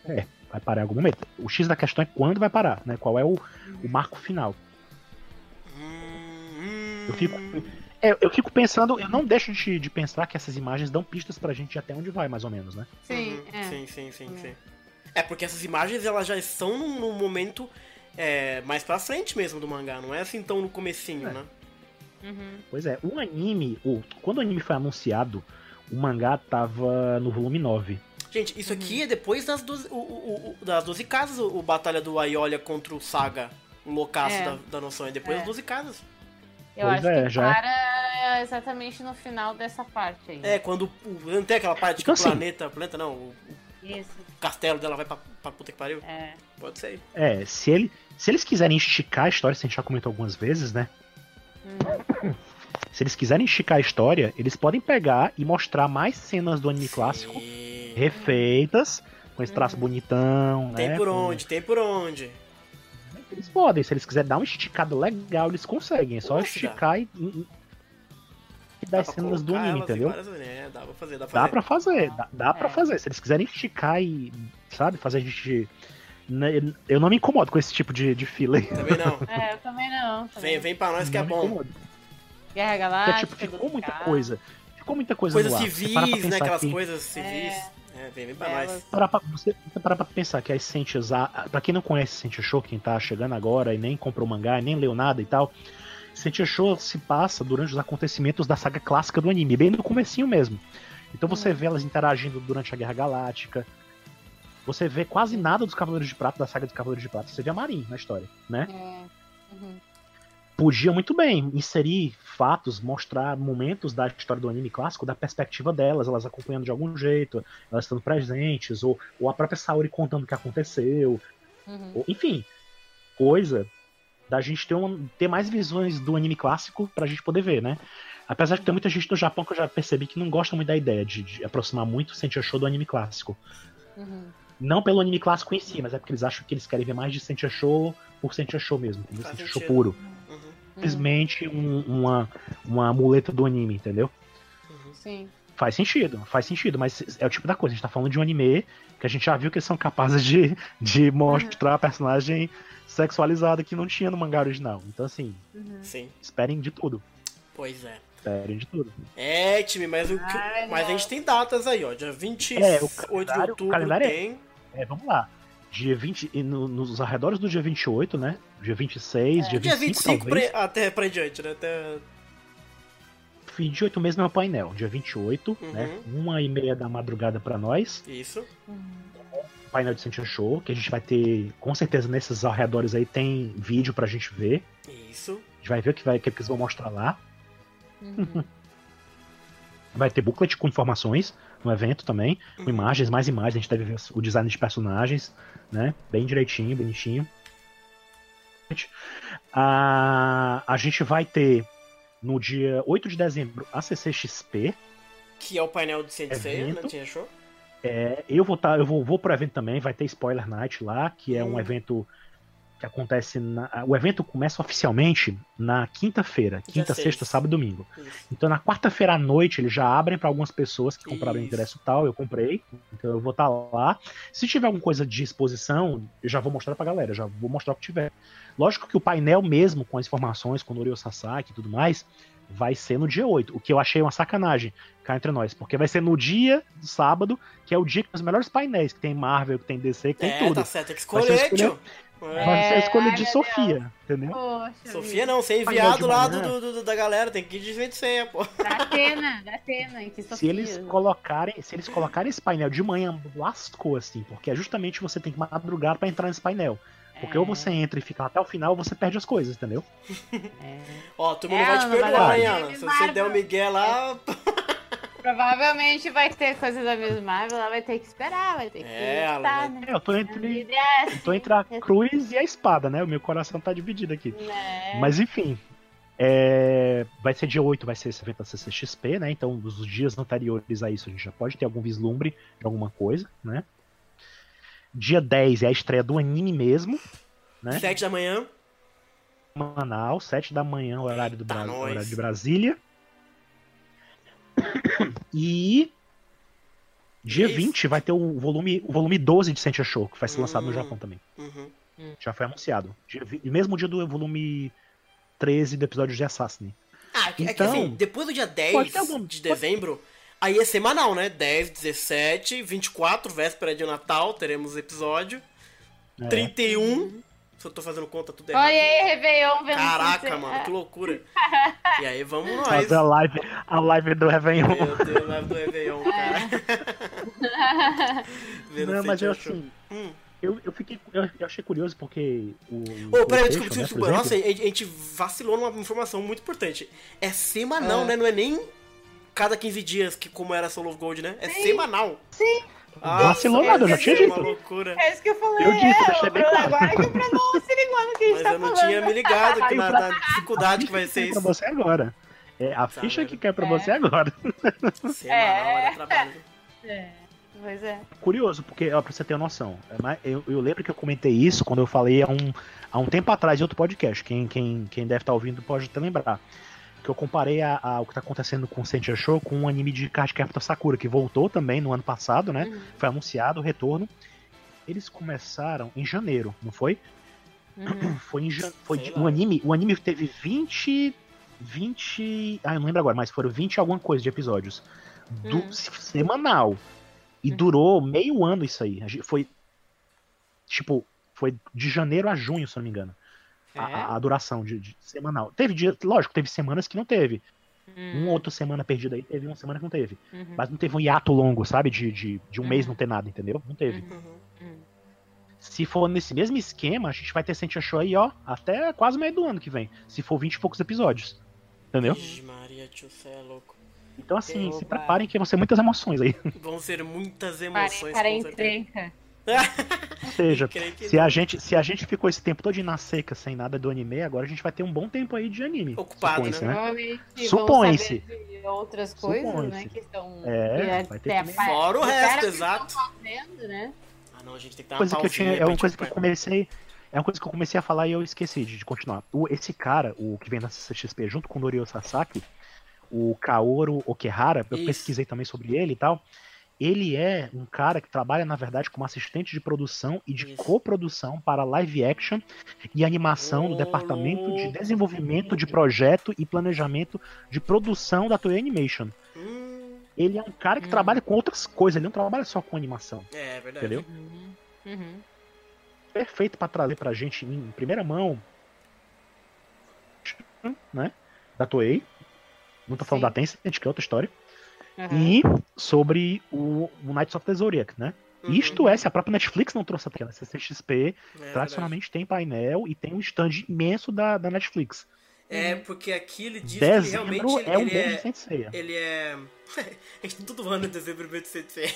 É, vai parar em algum momento. O X da questão é quando vai parar, né? Qual é o, o marco final. Eu fico-. É, eu fico pensando, eu não deixo de, de pensar que essas imagens dão pistas pra gente até onde vai, mais ou menos, né? Sim, Uhum, é. sim, sim, sim, sim. É porque essas imagens elas já estão num, num momento é, mais pra frente mesmo do mangá, não é assim tão no comecinho, É. né? Uhum. Pois é, o anime, o, quando o anime foi anunciado, o mangá tava no volume 9. Gente, isso aqui é depois das 12, o, o- o- das 12 casas, o, o Batalha do Aiolia contra o Saga, o loucaço É. da, da noção, é depois É. das 12 casas. Eu Pois acho é, que já é. para exatamente no final dessa parte aí. É, quando o, não tem aquela parte que Então, o assim- planeta, planeta não, o, castelo dela vai pra, pra puta que pariu, É. pode ser. É, se, ele, se eles quiserem esticar a história, se a gente já comentou algumas vezes, né? Hum. Se eles quiserem esticar a história, eles podem pegar e mostrar mais cenas do anime clássico, Sim. Refeitas, com esse traço Uhum. bonitão, Tem né? por com- onde, tem por onde. Eles podem, se eles quiserem dar uma esticada legal, eles conseguem. É só Poxa. esticar e, e- e dar as pra cenas do anime, entendeu? várias- É, dá pra fazer, dá pra Dá fazer. pra fazer, dá, dá pra É. fazer. Se eles quiserem esticar e, sabe, fazer a gente. né, Eu não me incomodo com esse tipo de, de filler. Também não. É, eu também não. Também. Vem, vem pra nós que é Não me bom. Guerra Porque, Galáctica. tipo, ficou muita coisa. Ficou muita coisa Coisas civis, pra né? pensar Aquelas que- coisas civis. É, vem, vem pra Belas. nós. Parar pra, você, parar pra pensar que as Sentias, a- pra quem não conhece Sentia Show, quem tá chegando agora e nem comprou mangá, e nem leu nada e tal, Sentia Show se passa durante os acontecimentos da saga clássica do anime, bem no comecinho mesmo. Então você Hum. vê elas interagindo durante a Guerra Galáctica. Você vê quase nada dos Cavaleiros de Prata, da saga dos Cavaleiros de Prata. Você vê a Marin na história, né? É. Uhum. Podia muito bem inserir fatos, mostrar momentos da história do anime clássico da perspectiva delas, elas acompanhando de algum jeito, elas estando presentes, ou, ou a própria Saori contando o que aconteceu, Uhum. ou- enfim, coisa da gente ter, ter mais visões do anime clássico pra gente poder ver, né? Apesar de ter muita gente no Japão que eu já percebi que não gosta muito da ideia de, de aproximar muito o Sentia Show do anime clássico. Uhum. Não pelo anime clássico em si, mas é porque eles acham que eles querem ver mais de Sentia Show por Sentia Show mesmo, Sentia Show puro. Uhum, Simplesmente um- uma, uma muleta do anime, entendeu? uhum. Sim. Faz sentido, faz sentido, mas é o tipo da coisa, a gente tá falando de um anime que a gente já viu que eles são capazes de, de mostrar a personagem sexualizada que não tinha no mangá original. Então, assim, Uhum. Sim, esperem de tudo. pois é. Esperem de tudo. É, time, mas, o que- mas a gente tem datas aí, ó. Dia 28 É, o de calendário- o outubro calendário é- tem. É, vamos lá. Dia 20, e no- nos arredores do dia 28, né? Dia 26, dia 25, Dia 25 talvez. pra, até pra diante, né? Até... 28 mesmo é o painel. Dia 28, Uhum. né? Uma e meia da madrugada pra nós. Isso. Uhum. painel de Sentia Show, que a gente vai ter, com certeza nesses arredores aí tem vídeo pra gente ver. Isso. A gente vai ver o que, vai, o que eles vão mostrar lá. Uhum. Vai ter booklet com informações no evento também, com Uhum. imagens, mais imagens, a gente deve ver o design de personagens, né? Bem direitinho, bonitinho. A, a gente vai ter no dia 8 de dezembro a CCXP. Que é o painel de Sensei, né? Evento. Tinha show? É, eu vou tá, eu vou, vou pro evento também, vai ter Spoiler Night lá, que é um Hum. evento que acontece na, o evento começa oficialmente na quinta-feira, quinta, sexta, sábado e domingo. Isso. Então na quarta-feira à noite eles já abrem para algumas pessoas que compraram Isso. ingresso tal, eu comprei, então eu vou estar lá. Se tiver alguma coisa de exposição, eu já vou mostrar pra galera, já vou mostrar o que tiver. Lógico que o painel mesmo com as informações, com o Norio Sasaki e tudo mais, vai ser no dia 8, o que eu achei uma sacanagem, cá entre nós, porque vai ser no dia do sábado, que é o dia com os melhores painéis, que tem Marvel, que tem DC, que tem é, tudo. tá certo, tem que escolher, escolher-. É. Vai ser a É, escolha de Sofia, entendeu? Poxa, Sofia não, ser enviado lá do, do- do- da galera, tem que ir de jeito senha, pô. Da Atena, da em que Sofia. Se eles colocarem, se eles colocarem esse painel de manhã, lascou assim, porque é justamente você tem que madrugar pra entrar nesse painel. Porque É, ou você entra e fica até o final, ou você perde as coisas, entendeu? é. Ó, tu não É, vai te perdoar, Ana? Se você der o Miguel lá. Provavelmente vai ter coisa da mesma Marvel, ela vai ter que esperar, vai ter que É, estar, vai- né? É, eu tô entre, é eu tô entre a cruz e a espada, né? O meu coração tá dividido aqui. né? Mas enfim. é, Vai ser dia 8, vai ser esse evento da CCXP, né? Então, os dias anteriores a isso, a gente já pode ter algum vislumbre de alguma coisa, né? Dia 10 é a estreia do anime mesmo, né? Sete da manhã. Semanal, 7 da manhã, horário, do Bra- horário de Brasília. E. Dia Isso. 20 vai ter o volume, o volume 12 de Sentia Show, que vai ser lançado no Hum. Japão também. Uhum. Já foi anunciado. Dia, mesmo dia do volume 13 do episódio de Assassin. Ah, é que, é que Então, assim, depois do dia 10 pode ter algum- de dezembro, aí é semanal, né? 10, 17, 24, véspera de Natal, teremos episódio. É. 31. Se eu tô fazendo conta tudo errado. Olha aí, Réveillon vendo Caraca, mano, que loucura. E aí vamos nós. Fazer a live, a live do Réveillon. Meu Deus, live do Réveillon, cara. Vendo Não, mas eu assim. Hum. Eu, eu fiquei. Eu, eu achei curioso porque o. Ô, peraí, PlayStation, desculpa, né, desculpa. Nossa, a gente a gente vacilou numa informação muito importante. É semanal, É. né? Não é nem cada 15 dias, que como era Soul of Gold, né? É semanal. Sim. Ah, Vacilou nada, eu já tinha é dito. loucura. É isso que eu falei. Eu disse, é, deixei o bem claro. agora que o Bruno não se que a gente Mas tá eu não falando. tinha me ligado que na, pra- na dificuldade que vai ser pra isso. você agora. É a Tá ficha que cai pra É. você agora. Semanal, É. é trabalho. É, pois é. Curioso, porque, ó, pra você ter uma noção, é eu, eu lembro que eu comentei isso quando eu falei há um, há um tempo atrás em outro podcast. Quem, quem, quem deve estar ouvindo pode até lembrar. Que eu comparei a, a- o que tá acontecendo com o Sentia Show com um anime de Card Captor Sakura, que voltou também no ano passado, né? Uhum. Foi anunciado o retorno. Eles começaram em janeiro, não foi? Uhum. Foi em jan... foi Sei de- lá. o anime, o anime teve 20 20, ah, eu não lembro agora, mas foram 20 e alguma coisa de episódios do Hum. semanal. E Uhum. durou meio ano isso aí. A gente- Foi tipo, foi de janeiro a junho, se eu não me engano. A, É? a- a duração de, de semanal. Teve dia, lógico, teve semanas que não teve. Hum, Uma outra semana perdida aí, teve uma semana que não teve. uhum, Mas não teve um hiato longo, sabe? De, de, de um mês Uhum. não ter nada, entendeu? Não teve. uhum, Uhum. Se for nesse mesmo esquema, a gente vai ter Sentia Show aí, ó, até quase meio do ano que vem. Se for 20 e poucos episódios. Entendeu? Vixe, Maria, tio, é louco. Então, assim, se preparem que vão ser muitas emoções aí. Vão ser muitas emoções. para a com certeza. encrenca. Ou seja, que se não. a, gente, se a gente ficou esse tempo todo na seca sem nada do anime, agora a gente vai ter um bom tempo aí de anime. Ocupado, supõe-se, né? Provavelmente Supõe-se. outras coisas, né? Supõe-se. Que estão. É, que vai ter pa- Fora o resto, que exato. fazendo, né? Ah, não, a gente tem que dar uma coisa que eu tinha, é uma coisa que eu comecei, é uma coisa que eu comecei a falar e eu esqueci de, de continuar. O, esse cara, o que vem da CXP junto com o Norio Sasaki, o Kaoru Okehara, eu Isso. pesquisei também sobre ele e tal. Ele é um cara que trabalha, na verdade, como assistente de produção e de Isso. coprodução para live action e animação no Ô, departamento de desenvolvimento de projeto e planejamento de produção da Toei Animation. Hum, Ele é um cara que Hum. trabalha com outras coisas, ele não trabalha só com animação. é, é verdade. Entendeu? Uhum. Uhum. perfeito pra trazer pra gente em primeira mão, né? Da Toei. Não tô falando Sim. da Tencent, que é outra história. Uhum. E sobre o, o Knights of the Zodiac, né? Uhum. Isto é, se a própria Netflix não trouxe até a CCXP, É tradicionalmente tem painel e tem um stand imenso da, da Netflix. verdade. É, porque aqui ele diz que ele Dezembro realmente é um ele, mês de é, Senseiya. ele é. a gente todo ano em dezembro mês de CTC.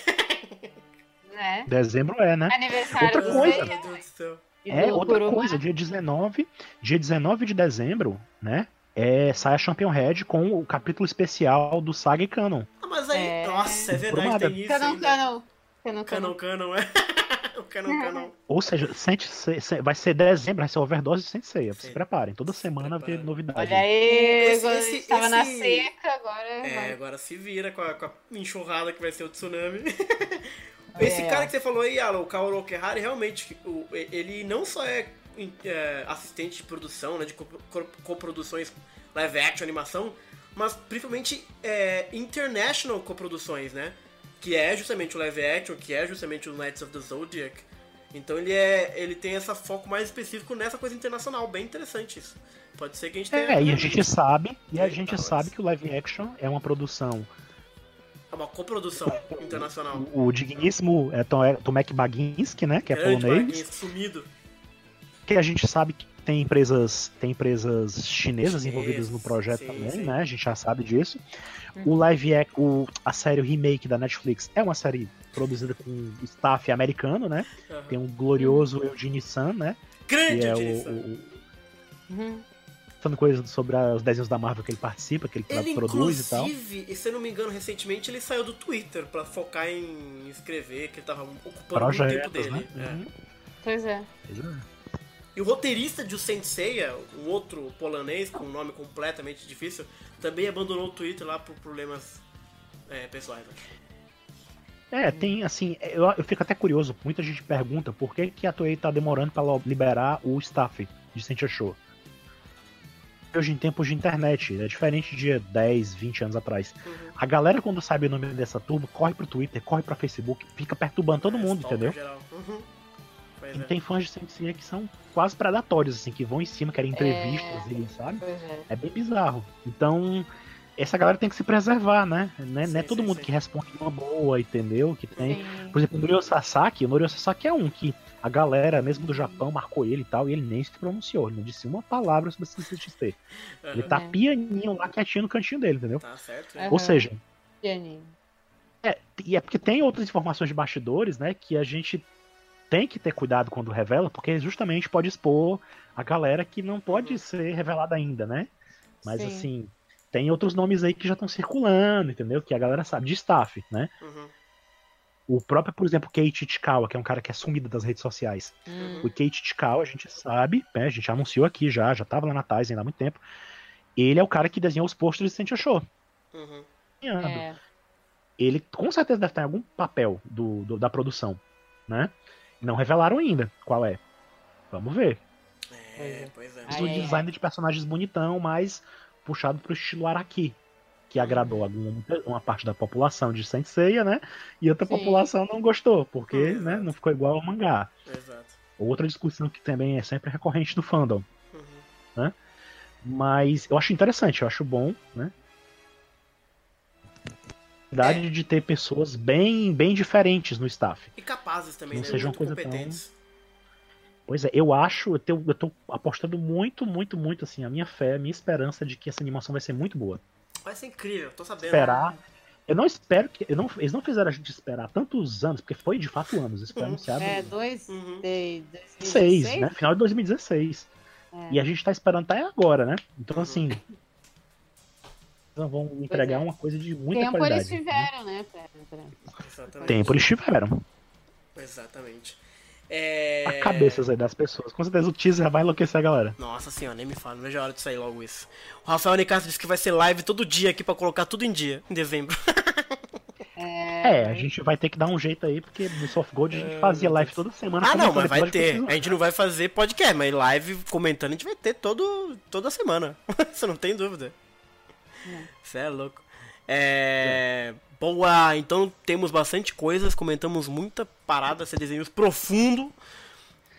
Né? Dezembro é, né? Aniversário Outra do coisa. Seiya Meu Deus do céu. É outra Kuruma. coisa, dia 19, dia 19 de dezembro, né? É, sai a Champion Head com o capítulo especial do Saga e Canon. Ah, mas aí. É. Nossa, é verdade, tem isso. Canon, canon. Canon, Canon, canon. canon, é. o canon, canon. Ou seja, sente, se- se- vai ser dezembro, vai ser overdose de Senseiya. Se preparem, toda Se semana vai ter novidade. Olha aí, Esse- esse- tava na esse- seca, agora. É, vai. agora se vira com a, com a enxurrada que vai ser o tsunami. Esse aí, cara que você falou aí, Alan, o Kaoru Okehara, realmente, o- ele não só é, é, assistente de produção, né, de co- co- coproduções live action, animação, mas principalmente é, international coproduções, né? Que é justamente o live action, que é justamente o Knights of the Zodiac. Então ele é. ele tem esse foco mais específico nessa coisa internacional, bem interessante isso. Pode ser que a gente tenha. É, e a gente sabe, e a gente nós. sabe que o live action é uma produção. É uma coprodução internacional. O digníssimo é Tom, é Tomek Baginski, né? Que é Grande polonês. Marquinhos, sumido. Que a gente sabe que tem empresas, tem empresas chinesas Chinesas, envolvidas no projeto sim, também, sim. né? A gente já sabe disso. O live ac- o, a série o remake da Netflix é uma série produzida com staff americano, né? Aham. Tem um glorioso Eugene Sun, né? Grande Que é o, San. o, Uhum. falando coisas sobre os desenhos da Marvel que ele participa, que ele, Ele, produz e tal. inclusive, e se eu não me engano, recentemente ele saiu do Twitter pra focar em escrever, que ele tava ocupando muito tempo dele. né? é. Uhum. Pois é. Pois é. E o roteirista de O Senseiya, um outro polonês com um nome completamente difícil, também abandonou o Twitter lá por problemas é, pessoais. né? É, tem assim, eu, eu fico até curioso, muita gente pergunta por que, que a Toei tá demorando pra lo- liberar o staff de Sentia Show. Hoje em tempos de internet, é diferente de 10, 20 anos atrás. Uhum. A galera, quando sabe o nome dessa turma, corre pro Twitter, corre pra Facebook, fica perturbando todo mundo, Stalker entendeu? Geral. Uhum. Pois E é. tem fãs de Sensei que são quase predatórios, assim, que vão em cima, querem entrevistas e sabe? É. É bem bizarro. Então, essa galera tem que se preservar, né? Não é, não é Sim, todo sim, mundo sim. que responde uma boa, entendeu? Que tem. Sim. Por exemplo, o Norio Sasaki, o Norio Sasaki é um que a galera, mesmo do Japão, marcou ele e tal, e ele nem se pronunciou, ele não disse uma palavra sobre esse CXT. Ele tá É. pianinho lá quietinho no cantinho dele, entendeu? Tá certo. É. Ou seja, Pianinho. e é porque tem outras informações de bastidores, né, que a gente tem que ter cuidado quando revela, porque justamente pode expor a galera que não pode ser revelada ainda, né? Mas Sim. assim, tem outros nomes aí que já estão circulando, entendeu? Que a galera sabe, de staff, né? Uhum. O próprio, por exemplo, Keiichi Chikawa, que é um cara que é sumido das redes sociais. Hum. O Keiichi Chikawa, a gente sabe, né, a gente anunciou aqui já, já tava lá na Tizen há muito tempo. Ele é o cara que desenhou os posters de Sensei Show. Uhum. É. Ele com certeza deve estar em algum papel do, do- da produção, né? Não revelaram ainda qual é. Vamos ver. É, pois é. O ai, design de personagens bonitão, mas puxado pro estilo Araki, que agradou alguma, uma parte da população de Senseiya, né? E outra Sim. população não gostou, porque Exato. né, não ficou igual ao mangá. Exato. Outra discussão que também é sempre recorrente no fandom. Uhum. Mas eu acho interessante, eu acho bom, né? Verdade de ter pessoas bem, bem diferentes no staff. E capazes também, Não né? seja uma Muito coisa tão- competentes. Pois é, eu acho, eu, tenho- eu tô apostando muito, muito, muito, assim, a minha fé, a minha esperança de que essa animação vai ser muito boa. Vai ser incrível, tô sabendo. Esperar. Eu não espero que. Eu não, eles não fizeram a gente esperar tantos anos, porque foi de fato anos. Isso foi Uhum. anunciado É, dois Uhum. de 2016, 2016? né? Final de 2016. É. E a gente tá esperando até agora, né? Então, Uhum. assim. Eles vão entregar é. uma coisa de muita Tempo qualidade. eles tiveram, né? Pra... Exatamente. Tempo eles tiveram. Exatamente. É... A cabeças aí das pessoas. Com certeza o teaser vai enlouquecer a galera. Nossa senhora, nem me fala, não vejo a hora de sair logo isso. O Rafael Nicasso disse que vai ser live todo dia aqui pra colocar tudo em dia, em dezembro. É, a gente vai ter que dar um jeito aí, porque no Soft Gold a gente fazia live toda semana. ah, não, mas vai ter. A gente não vai fazer podcast, mas live comentando a gente vai ter todo, toda semana. Você não tem dúvida. Você é louco. É. Boa, então temos bastante coisas, comentamos muita parada, esse desenhos profundo.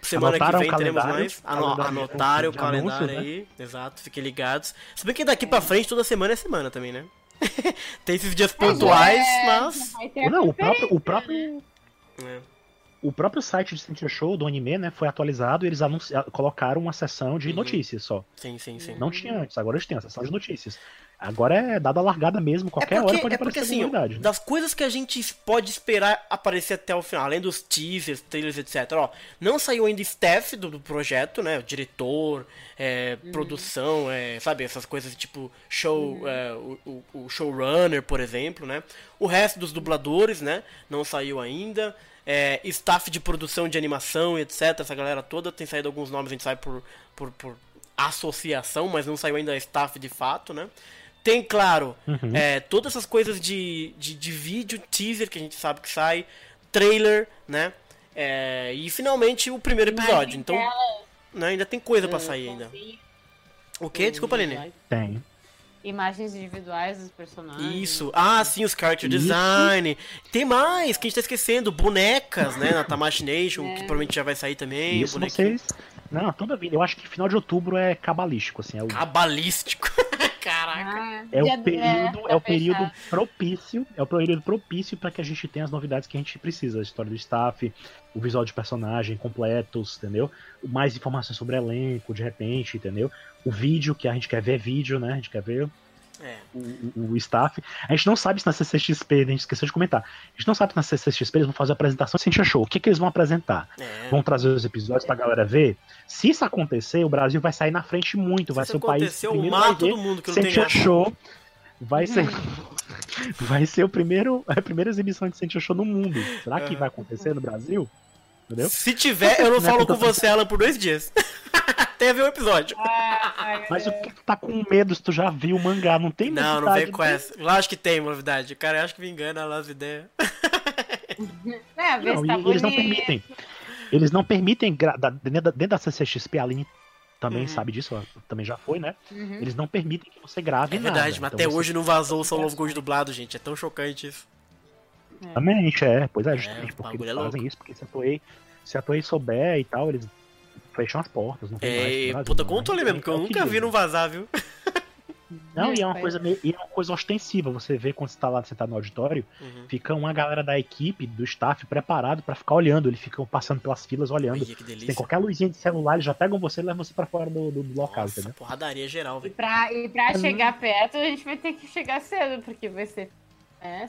Semana Anotaram que vem teremos mais. Ano, anotaram o calendário anúncios, né? aí. Exato, fiquem ligados. Se bem que daqui pra frente toda semana é semana também, né? Tem esses dias pontuais, É, mas. Não, o próprio, o né? próprio, É. o próprio site de Sentia Show do anime, né, foi atualizado e eles colocaram uma seção de Uhum. notícias só. Sim, sim, sim. Não tinha antes, agora eles têm a seção de notícias. Agora é dada a largada mesmo, qualquer hora pode é porque aparecer assim, alguma novidade. né? das coisas que a gente pode esperar aparecer até o final, além dos teasers, trailers, etc. Ó, não saiu ainda staff do, do projeto, né? O diretor, é, produção, é, sabe? Essas coisas tipo show, é, o, o- o showrunner, por exemplo, né? O resto dos dubladores, né? Não saiu ainda. É, staff de produção de animação, etc. Essa galera toda tem saído alguns nomes, a gente sai por, por, por associação, mas não saiu ainda staff de fato, né? Tem, claro, Uhum. é, todas essas coisas de, de, de vídeo, teaser que a gente sabe que sai, trailer, né? É, e finalmente o primeiro episódio. Então, né, ainda tem coisa pra sair ainda. O que? Desculpa, Lene. Tem. imagens individuais dos personagens. Isso. Ah, sim, os character Isso. design. Tem mais, que a gente tá esquecendo. Bonecas, né? Na Tamashii Nation, É. que provavelmente já vai sair também. Isso vocês. Não, toda vida. Eu acho que final de outubro é cabalístico, assim. É o, Cabalístico. Caraca. Ah, é dia- o período, pra é o período fechar. propício, é o período propício para que a gente tenha as novidades que a gente precisa, a história do staff, o visual de personagem completos, entendeu? Mais informações sobre elenco, de repente, entendeu? O vídeo, que a gente quer ver vídeo, né? A gente quer ver É. o, o- o staff. A gente não sabe se na CCXP, a gente esqueceu de comentar. A gente não sabe se na CCXP eles vão fazer a apresentação se a gente achou. O que, que eles vão apresentar? É. Vão trazer os episódios pra galera ver? Se isso acontecer, o Brasil vai sair na frente muito. Vai Se ser o país que aconteceu, primeiro vai ver mundo que não tem Sentia graça. Show. Vai ser. Vai ser o primeiro, a primeira exibição de Sentia Show no mundo. Será que É. vai acontecer no Brasil? Entendeu? Se tiver, eu não falo com você, Alan, por dois dias. Até ver o episódio. Ai, Mas o que tu tá com medo se tu já viu o mangá? Não tem Não, não necessidade vem com essa. Lógico que tem novidade. O cara acha que me engana lá as ideias. É, vê Não, se tá e eles não permitem. Eles não permitem, dentro da, CCXP, a Aline também Uhum. sabe disso, também já foi, né? Uhum. Eles não permitem que você grave É nada. verdade, mas Então até você- hoje não vazou o Soul of Gold dublado, gente. É tão chocante isso. Exatamente, é. Pois é, justamente o porque eles é fazem louco. isso, porque se a Toei, se a Toei souber e tal, eles fecham as portas, não tem mais. É, Brasil, puta, ali Mas mesmo, porque eu é que nunca vi não vazar, viu? Não, e é uma coisa meio, e é uma coisa ostensiva. Você vê quando você tá lá sentado no auditório, Uhum. fica uma galera da equipe, do staff, preparado pra ficar olhando. Eles ficam passando pelas filas olhando. Olha que tem qualquer luzinha de celular, eles já pegam você e levam você pra fora do, do, do local, Nossa, entendeu? porradaria geral, E velho. pra, e pra Uhum. chegar perto, a gente vai ter que chegar cedo, porque vai ser. É.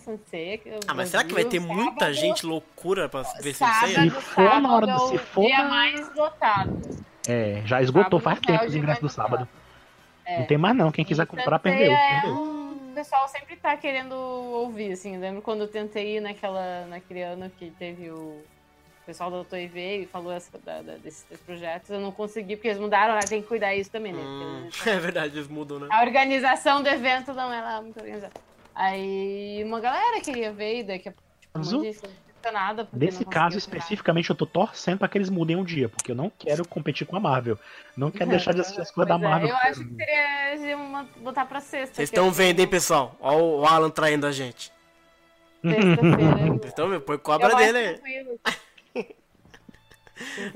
Ah, mas será que vai ter muita gente loucura pra ver se Sábado, isso aí? Se for na hora do- é se for dia mais lotado. É, já esgotou Sábado faz é tempo o os ingressos do sábado. É. Não tem mais não. Quem quiser E comprar, Sensei perdeu. é perdeu. um- O pessoal sempre tá querendo ouvir, assim. Eu lembro quando eu tentei ir naquela, naquele ano que teve o. O pessoal da Toei veio e falou essa, da- da- desses três projetos. Eu não consegui, porque eles mudaram lá, tem que cuidar isso também, né? Hum, Porque é verdade, eles mudam, né? A organização do evento não é lá muito organizada. Aí uma galera queria ver, e daqui a pouco, tipo, um monte de porque Nesse caso especificamente, eu tô torcendo pra que eles mudem um dia, porque eu não quero competir com a Marvel. Não quero deixar de assistir as coisas da é, Marvel. Eu acho que seria uma- botar pra sexta. Vocês que é estão o- vendo, hein, pessoal? Ó o Alan traindo a gente. Vocês estão vendo? Põe Eu cobra acho dele aí.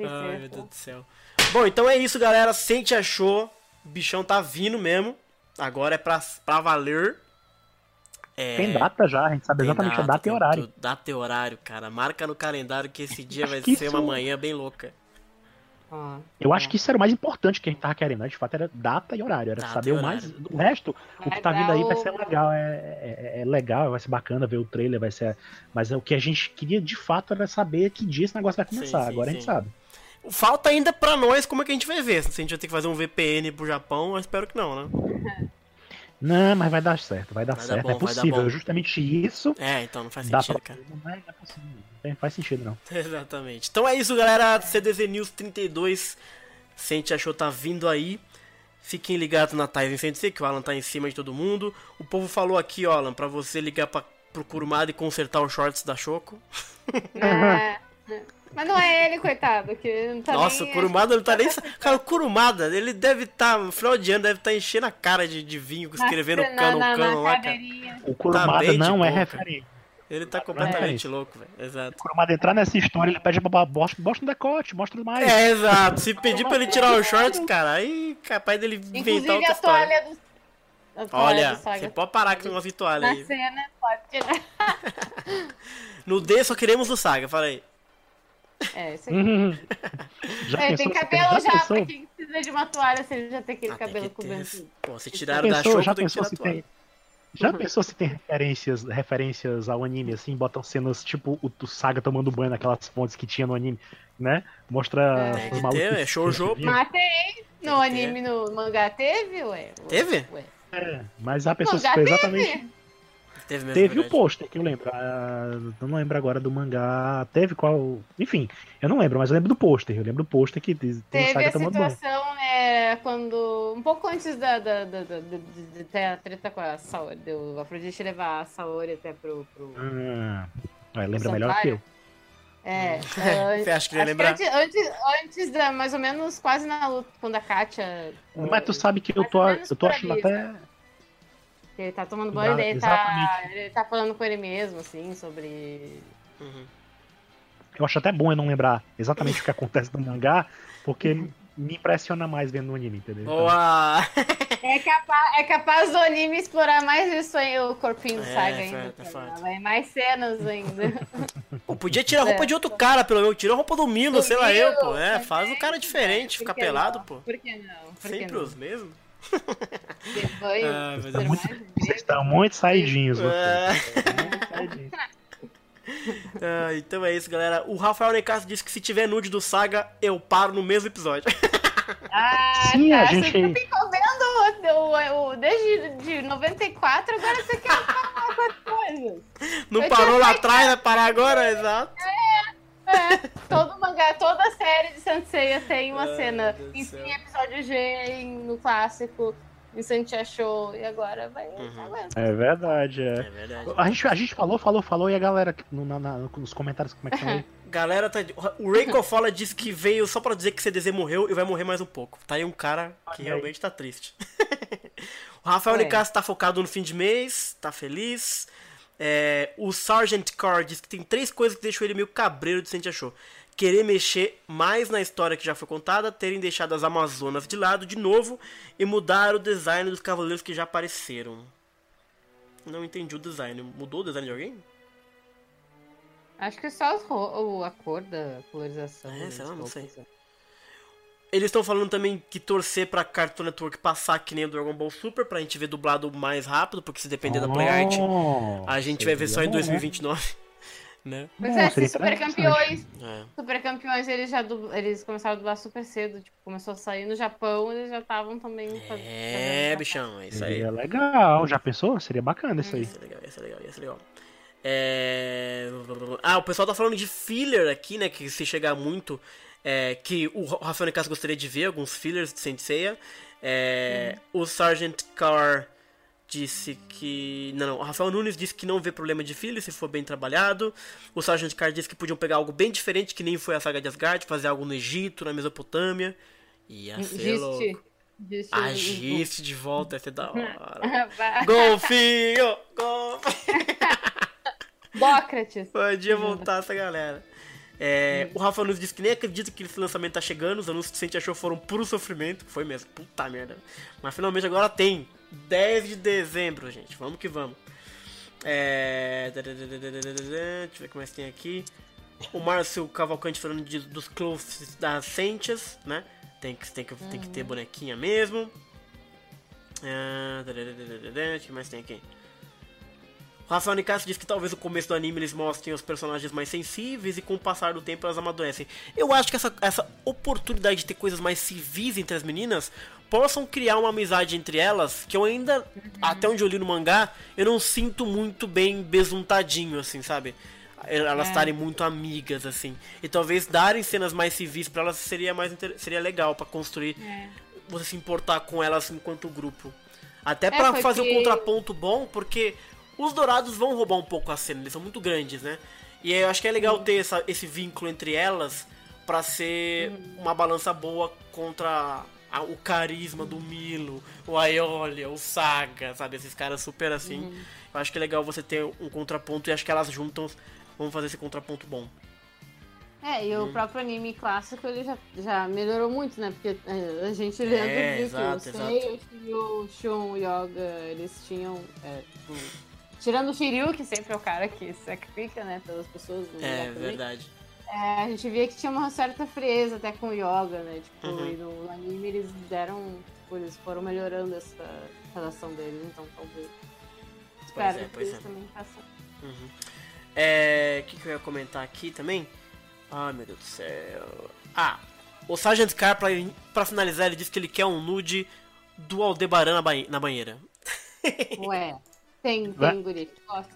Ai, meu. Deus do céu. Bom, então é isso, galera. Sente achou. O bichão tá vindo mesmo. Agora é pra, pra valer. É, Tem data já, a gente sabe tem exatamente a data e horário. tudo. Data e horário, cara. Marca no calendário que esse dia vai ser isso- uma manhã bem louca. Ah, Eu acho que isso era o mais importante que a gente tava querendo, né? De fato, era data e horário. Era Data saber o mais. O resto, o que Vai tá vindo aí vai ser legal. É, é- é legal, vai ser bacana ver o trailer, vai ser. Mas é o que a gente queria de fato era saber que dia esse negócio vai começar. Sim, sim, Agora a gente sim. sabe. Falta ainda pra nós como é que a gente vai ver. Se a gente vai ter que fazer um VPN pro Japão, eu espero que não, né? Não, mas vai dar certo, vai dar Vai dar certo. bom, é dar possível. bom. Justamente isso É, então não faz sentido, pra. cara. Não é, não é possível. Não faz sentido, não. Exatamente. Então é isso, galera. CDZ News 32. Sente achou tá vindo aí. Fiquem ligados na Tyson Sensei, que o Alan tá em cima de todo mundo. O povo falou aqui, ó, Alan, pra você ligar pra, pro Kurumada e consertar os shorts da Choco. É, é. Mas não é ele, coitado, que não tá Nossa, nem... o Kurumada não tá nem. Cara, o Kurumada, ele deve estar. no final de ano, deve estar enchendo a cara de, de vinho, na- escrevendo na- cano, na- cano na lá, cara. O Kurumada bem de não é referência. Ele tá É completamente isso. louco, velho. Exato. O Kurumada entrar nessa história, ele pede pra mostra, mostra um decote, mostra mais. É, exato. Se pedir pra ele tirar os shorts, cara, aí capaz dele inventar Inclusive outra a história. toalha do... A toalha Olha, do Saga. você pode parar com uma toalha Na aí. cena, pode tirar. No D só queremos no Saga, fala aí. É, isso aí. Uhum. Já É, tem cabelo já, pensou? pra quem precisa de uma toalha, você já tem aquele Ah, tem cabelo ter coberto. Pô, se Já tiraram da pensou, show, já tem que pensou se toalha. tem. Já pensou se tem referências, referências ao anime, assim, botam cenas tipo o, o Saga tomando banho naquelas fontes que tinha no anime, né? Mostra É. Tem os malucos. ter, é shoujo. Mas tem. Tem No anime, no mangá, teve, ué? Teve? Ué. É, mas a pessoa Mangá foi teve. Teve mesmo. Teve o pôster que eu lembro. ah, eu não lembro agora do mangá. Teve qual. Enfim, eu não lembro, mas eu lembro do pôster. Eu lembro do pôster que diz- tem o Teve Saga a tomando banho. situação, né, quando. Um pouco antes da, da, da, da- de, de ter a treta com a Saori, do Afrodite levar a Saori até pro. pro... Ah, é, lembra melhor que eu. É. Você acha que ia acho lembrar? antes, antes, antes da. Mais ou menos quase na luta, quando a Katia. Mas tu sabe que eu tô, eu tô achando ali, até. Que ele tá tomando banho, ele tá, ele tá falando com ele mesmo, assim, sobre. Uhum. Eu acho até bom eu não lembrar exatamente o que acontece no mangá, porque me impressiona mais vendo no anime, entendeu? Então, Boa! É capaz, é capaz do anime explorar mais isso aí, o corpinho do É, Saga é ainda. é tá? Vai mais cenas ainda. Pô, podia tirar a roupa É. de outro cara, pelo menos. Tira a roupa do Milo, Do sei lá Milo, eu, pô. É, faz o cara diferente, ficar pelado, não? pô. Por que não? Por Sempre que não? os mesmos. De banho, Ah, mas é muito- Vocês estão muito saidinhos, vocês. É. Muito saidinhos. Ah, então é isso, galera. O Rafael Necasso disse que se tiver nude do Saga, eu paro no mesmo episódio. Ah, Sim, tá. a gente- Você ficou vendo o, o, o- desde de 94, agora você quer falar com as coisas. Não Eu parou lá atrás, vai parar agora? Exato. É, todo mangá, toda série de Senseiya tem uma Ai, cena. Em episódio G, em- no clássico, em Santia Show, e agora vai. Uhum. tá. É verdade, É é. verdade. A gente, a gente falou, falou, falou, e a galera no- na- na- nos comentários, como é que aí? Galera, tá... o Reiko Fala disse que veio só pra dizer que CDZ morreu e vai morrer mais um pouco. Tá aí um cara que realmente tá triste. o Rafael Ué. Nicasso tá focado no fim de mês, tá feliz. É, o Sargent Carr diz que tem três coisas que deixam ele meio cabreiro de Sente achou. Querer mexer mais na história que já foi contada, terem deixado as Amazonas de lado de novo e mudar o design dos cavaleiros que já apareceram. Não entendi o design. Mudou o design de alguém? Acho que só ro- o- a cor da colorização. É, sei lá, não sei. Eles estão falando também que torcer pra Cartoon Network passar que nem o Dragon Ball Super pra gente ver dublado mais rápido, porque se depender da Play Art, Oh, a gente vai ver só em seria bom, né? 2029, né? Mas Bom, é, esses super campeões. É. Super campeões, eles já eles começaram a dublar super cedo. Tipo, começou a sair no Japão, eles já estavam também É, bichão, é isso aí. Seria legal, já pensou? Seria bacana isso aí. Isso é legal, isso é legal, isso é legal. É... Ah, o pessoal tá falando de filler aqui, né? Que se chegar muito. É, que o Rafael Nicasso gostaria de ver alguns fillers de Senseiya. É, O Sargent Carr disse que. Não, não, o Rafael Nunes disse que não vê problema de filler se for bem trabalhado. O Sargent Carr disse que podiam pegar algo bem diferente, que nem foi a saga de Asgard, fazer algo no Egito, na Mesopotâmia. Ia ser Giste. louco. Giste. A Giste de volta, ia ser da hora. Golfinho! Golfinho! Sócrates. Podia voltar essa galera. É, o Rafa Nunes disse que nem acredita que esse lançamento tá chegando. Os anúncios que a gente achou foram puro sofrimento. Foi mesmo, puta merda. Mas finalmente agora tem. 10 de dezembro, gente. Vamos que vamos. É... Deixa eu ver o que mais tem aqui. O Márcio Cavalcante falando de- dos clothes das Sentias, né? Tem que, tem, que, tem que ter bonequinha mesmo. Ah, O que mais tem aqui? Rafael Nicasso diz que talvez no começo do anime eles mostrem os personagens mais sensíveis e com o passar do tempo elas amadurecem. Eu acho que essa, essa oportunidade de ter coisas mais civis entre as meninas possam criar uma amizade entre elas que eu ainda, até onde eu li no mangá, eu não sinto muito bem besuntadinho, assim, sabe? Elas É. estarem muito amigas, assim. E talvez darem cenas mais civis pra elas seria mais seria legal pra construir É. você se importar com elas enquanto grupo. Até É, pra foi fazer que- um contraponto bom, porque os dourados vão roubar um pouco a cena, eles são muito grandes, né? E eu acho que é legal ter essa- esse vínculo entre elas pra ser uma balança boa contra a- o carisma do Milo, o Aeolia, o Saga, sabe? Esses caras super assim. Eu acho que é legal você ter um contraponto e acho que elas juntam vão fazer esse contraponto bom. É, e o Hum. próprio anime clássico ele já, já melhorou muito, né? Porque é, a gente lendo É, viu exato, que o. Sei, o Shun, o Yoga, eles tinham. é, tipo, tirando o Shiryu, que sempre é o cara que sacrifica, né, pelas pessoas. É, verdade. é, a gente via que tinha uma certa frieza até com o Yoga, né? Tipo, Uhum. e no, anime eles deram. Tipo, eles foram melhorando essa relação deles, então talvez. Espero é, que pois eles é. também façam. Uhum. É. O que, que eu ia comentar aqui também? Ai meu Deus do céu. Ah, o Sargent Carr, pra, pra finalizar, ele disse que ele quer um nude do Aldebaran na, banhe- na banheira. Ué, tem, tem guri que gosta.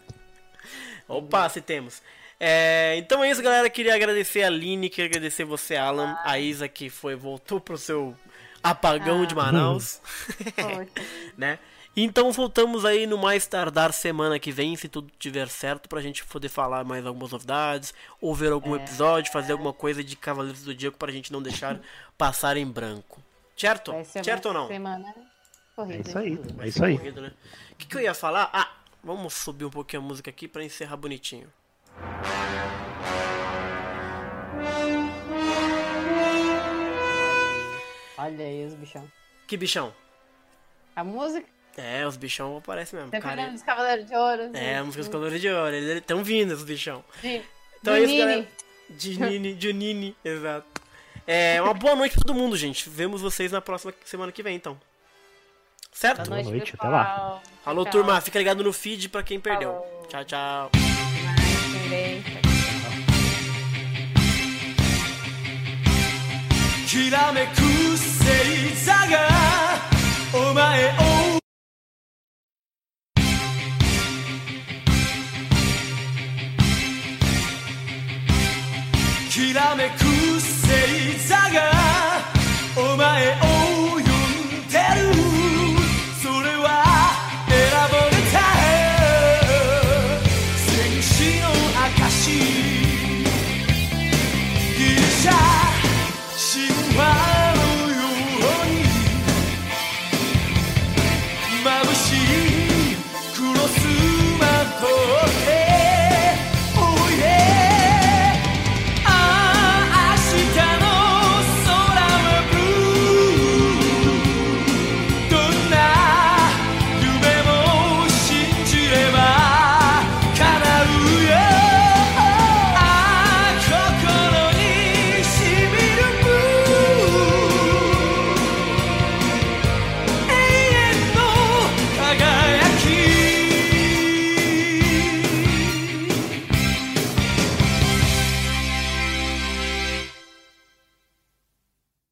Opa, se temos. É, então é isso, galera. Queria agradecer a Aline, queria agradecer você, Alan, a Isa que foi, voltou pro seu apagão Ah. de Manaus, Poxa. né? Então voltamos aí no mais tardar semana que vem, se tudo tiver certo, pra gente poder falar mais algumas novidades, ou ver algum episódio, fazer alguma coisa de Cavaleiros do Zodíaco pra gente não deixar passar em branco. Certo? Certo ou não? Semana... É Corrida. isso aí, é isso aí. corrido, né? O que, que eu ia falar? Ah, vamos subir um pouquinho a música aqui pra encerrar bonitinho. Olha aí os bichão. Que bichão? A música, É, os bichão aparecem mesmo. dependendo Cara, dos Cavaleiros de Ouro. é, a música dos Colores de Ouro. Eles estão vindo, os bichão. De, Então do é isso, Nini. galera. De Nini, de Nini, exato. É, uma boa noite pra todo mundo, gente. Vemos vocês na próxima semana que vem, então. Certo? Boa noite, noite, até pessoal. lá. Alô, Tchau. turma. Fica ligado no feed pra quem perdeu. Falou. Tchau, tchau. Quem vem. きらめく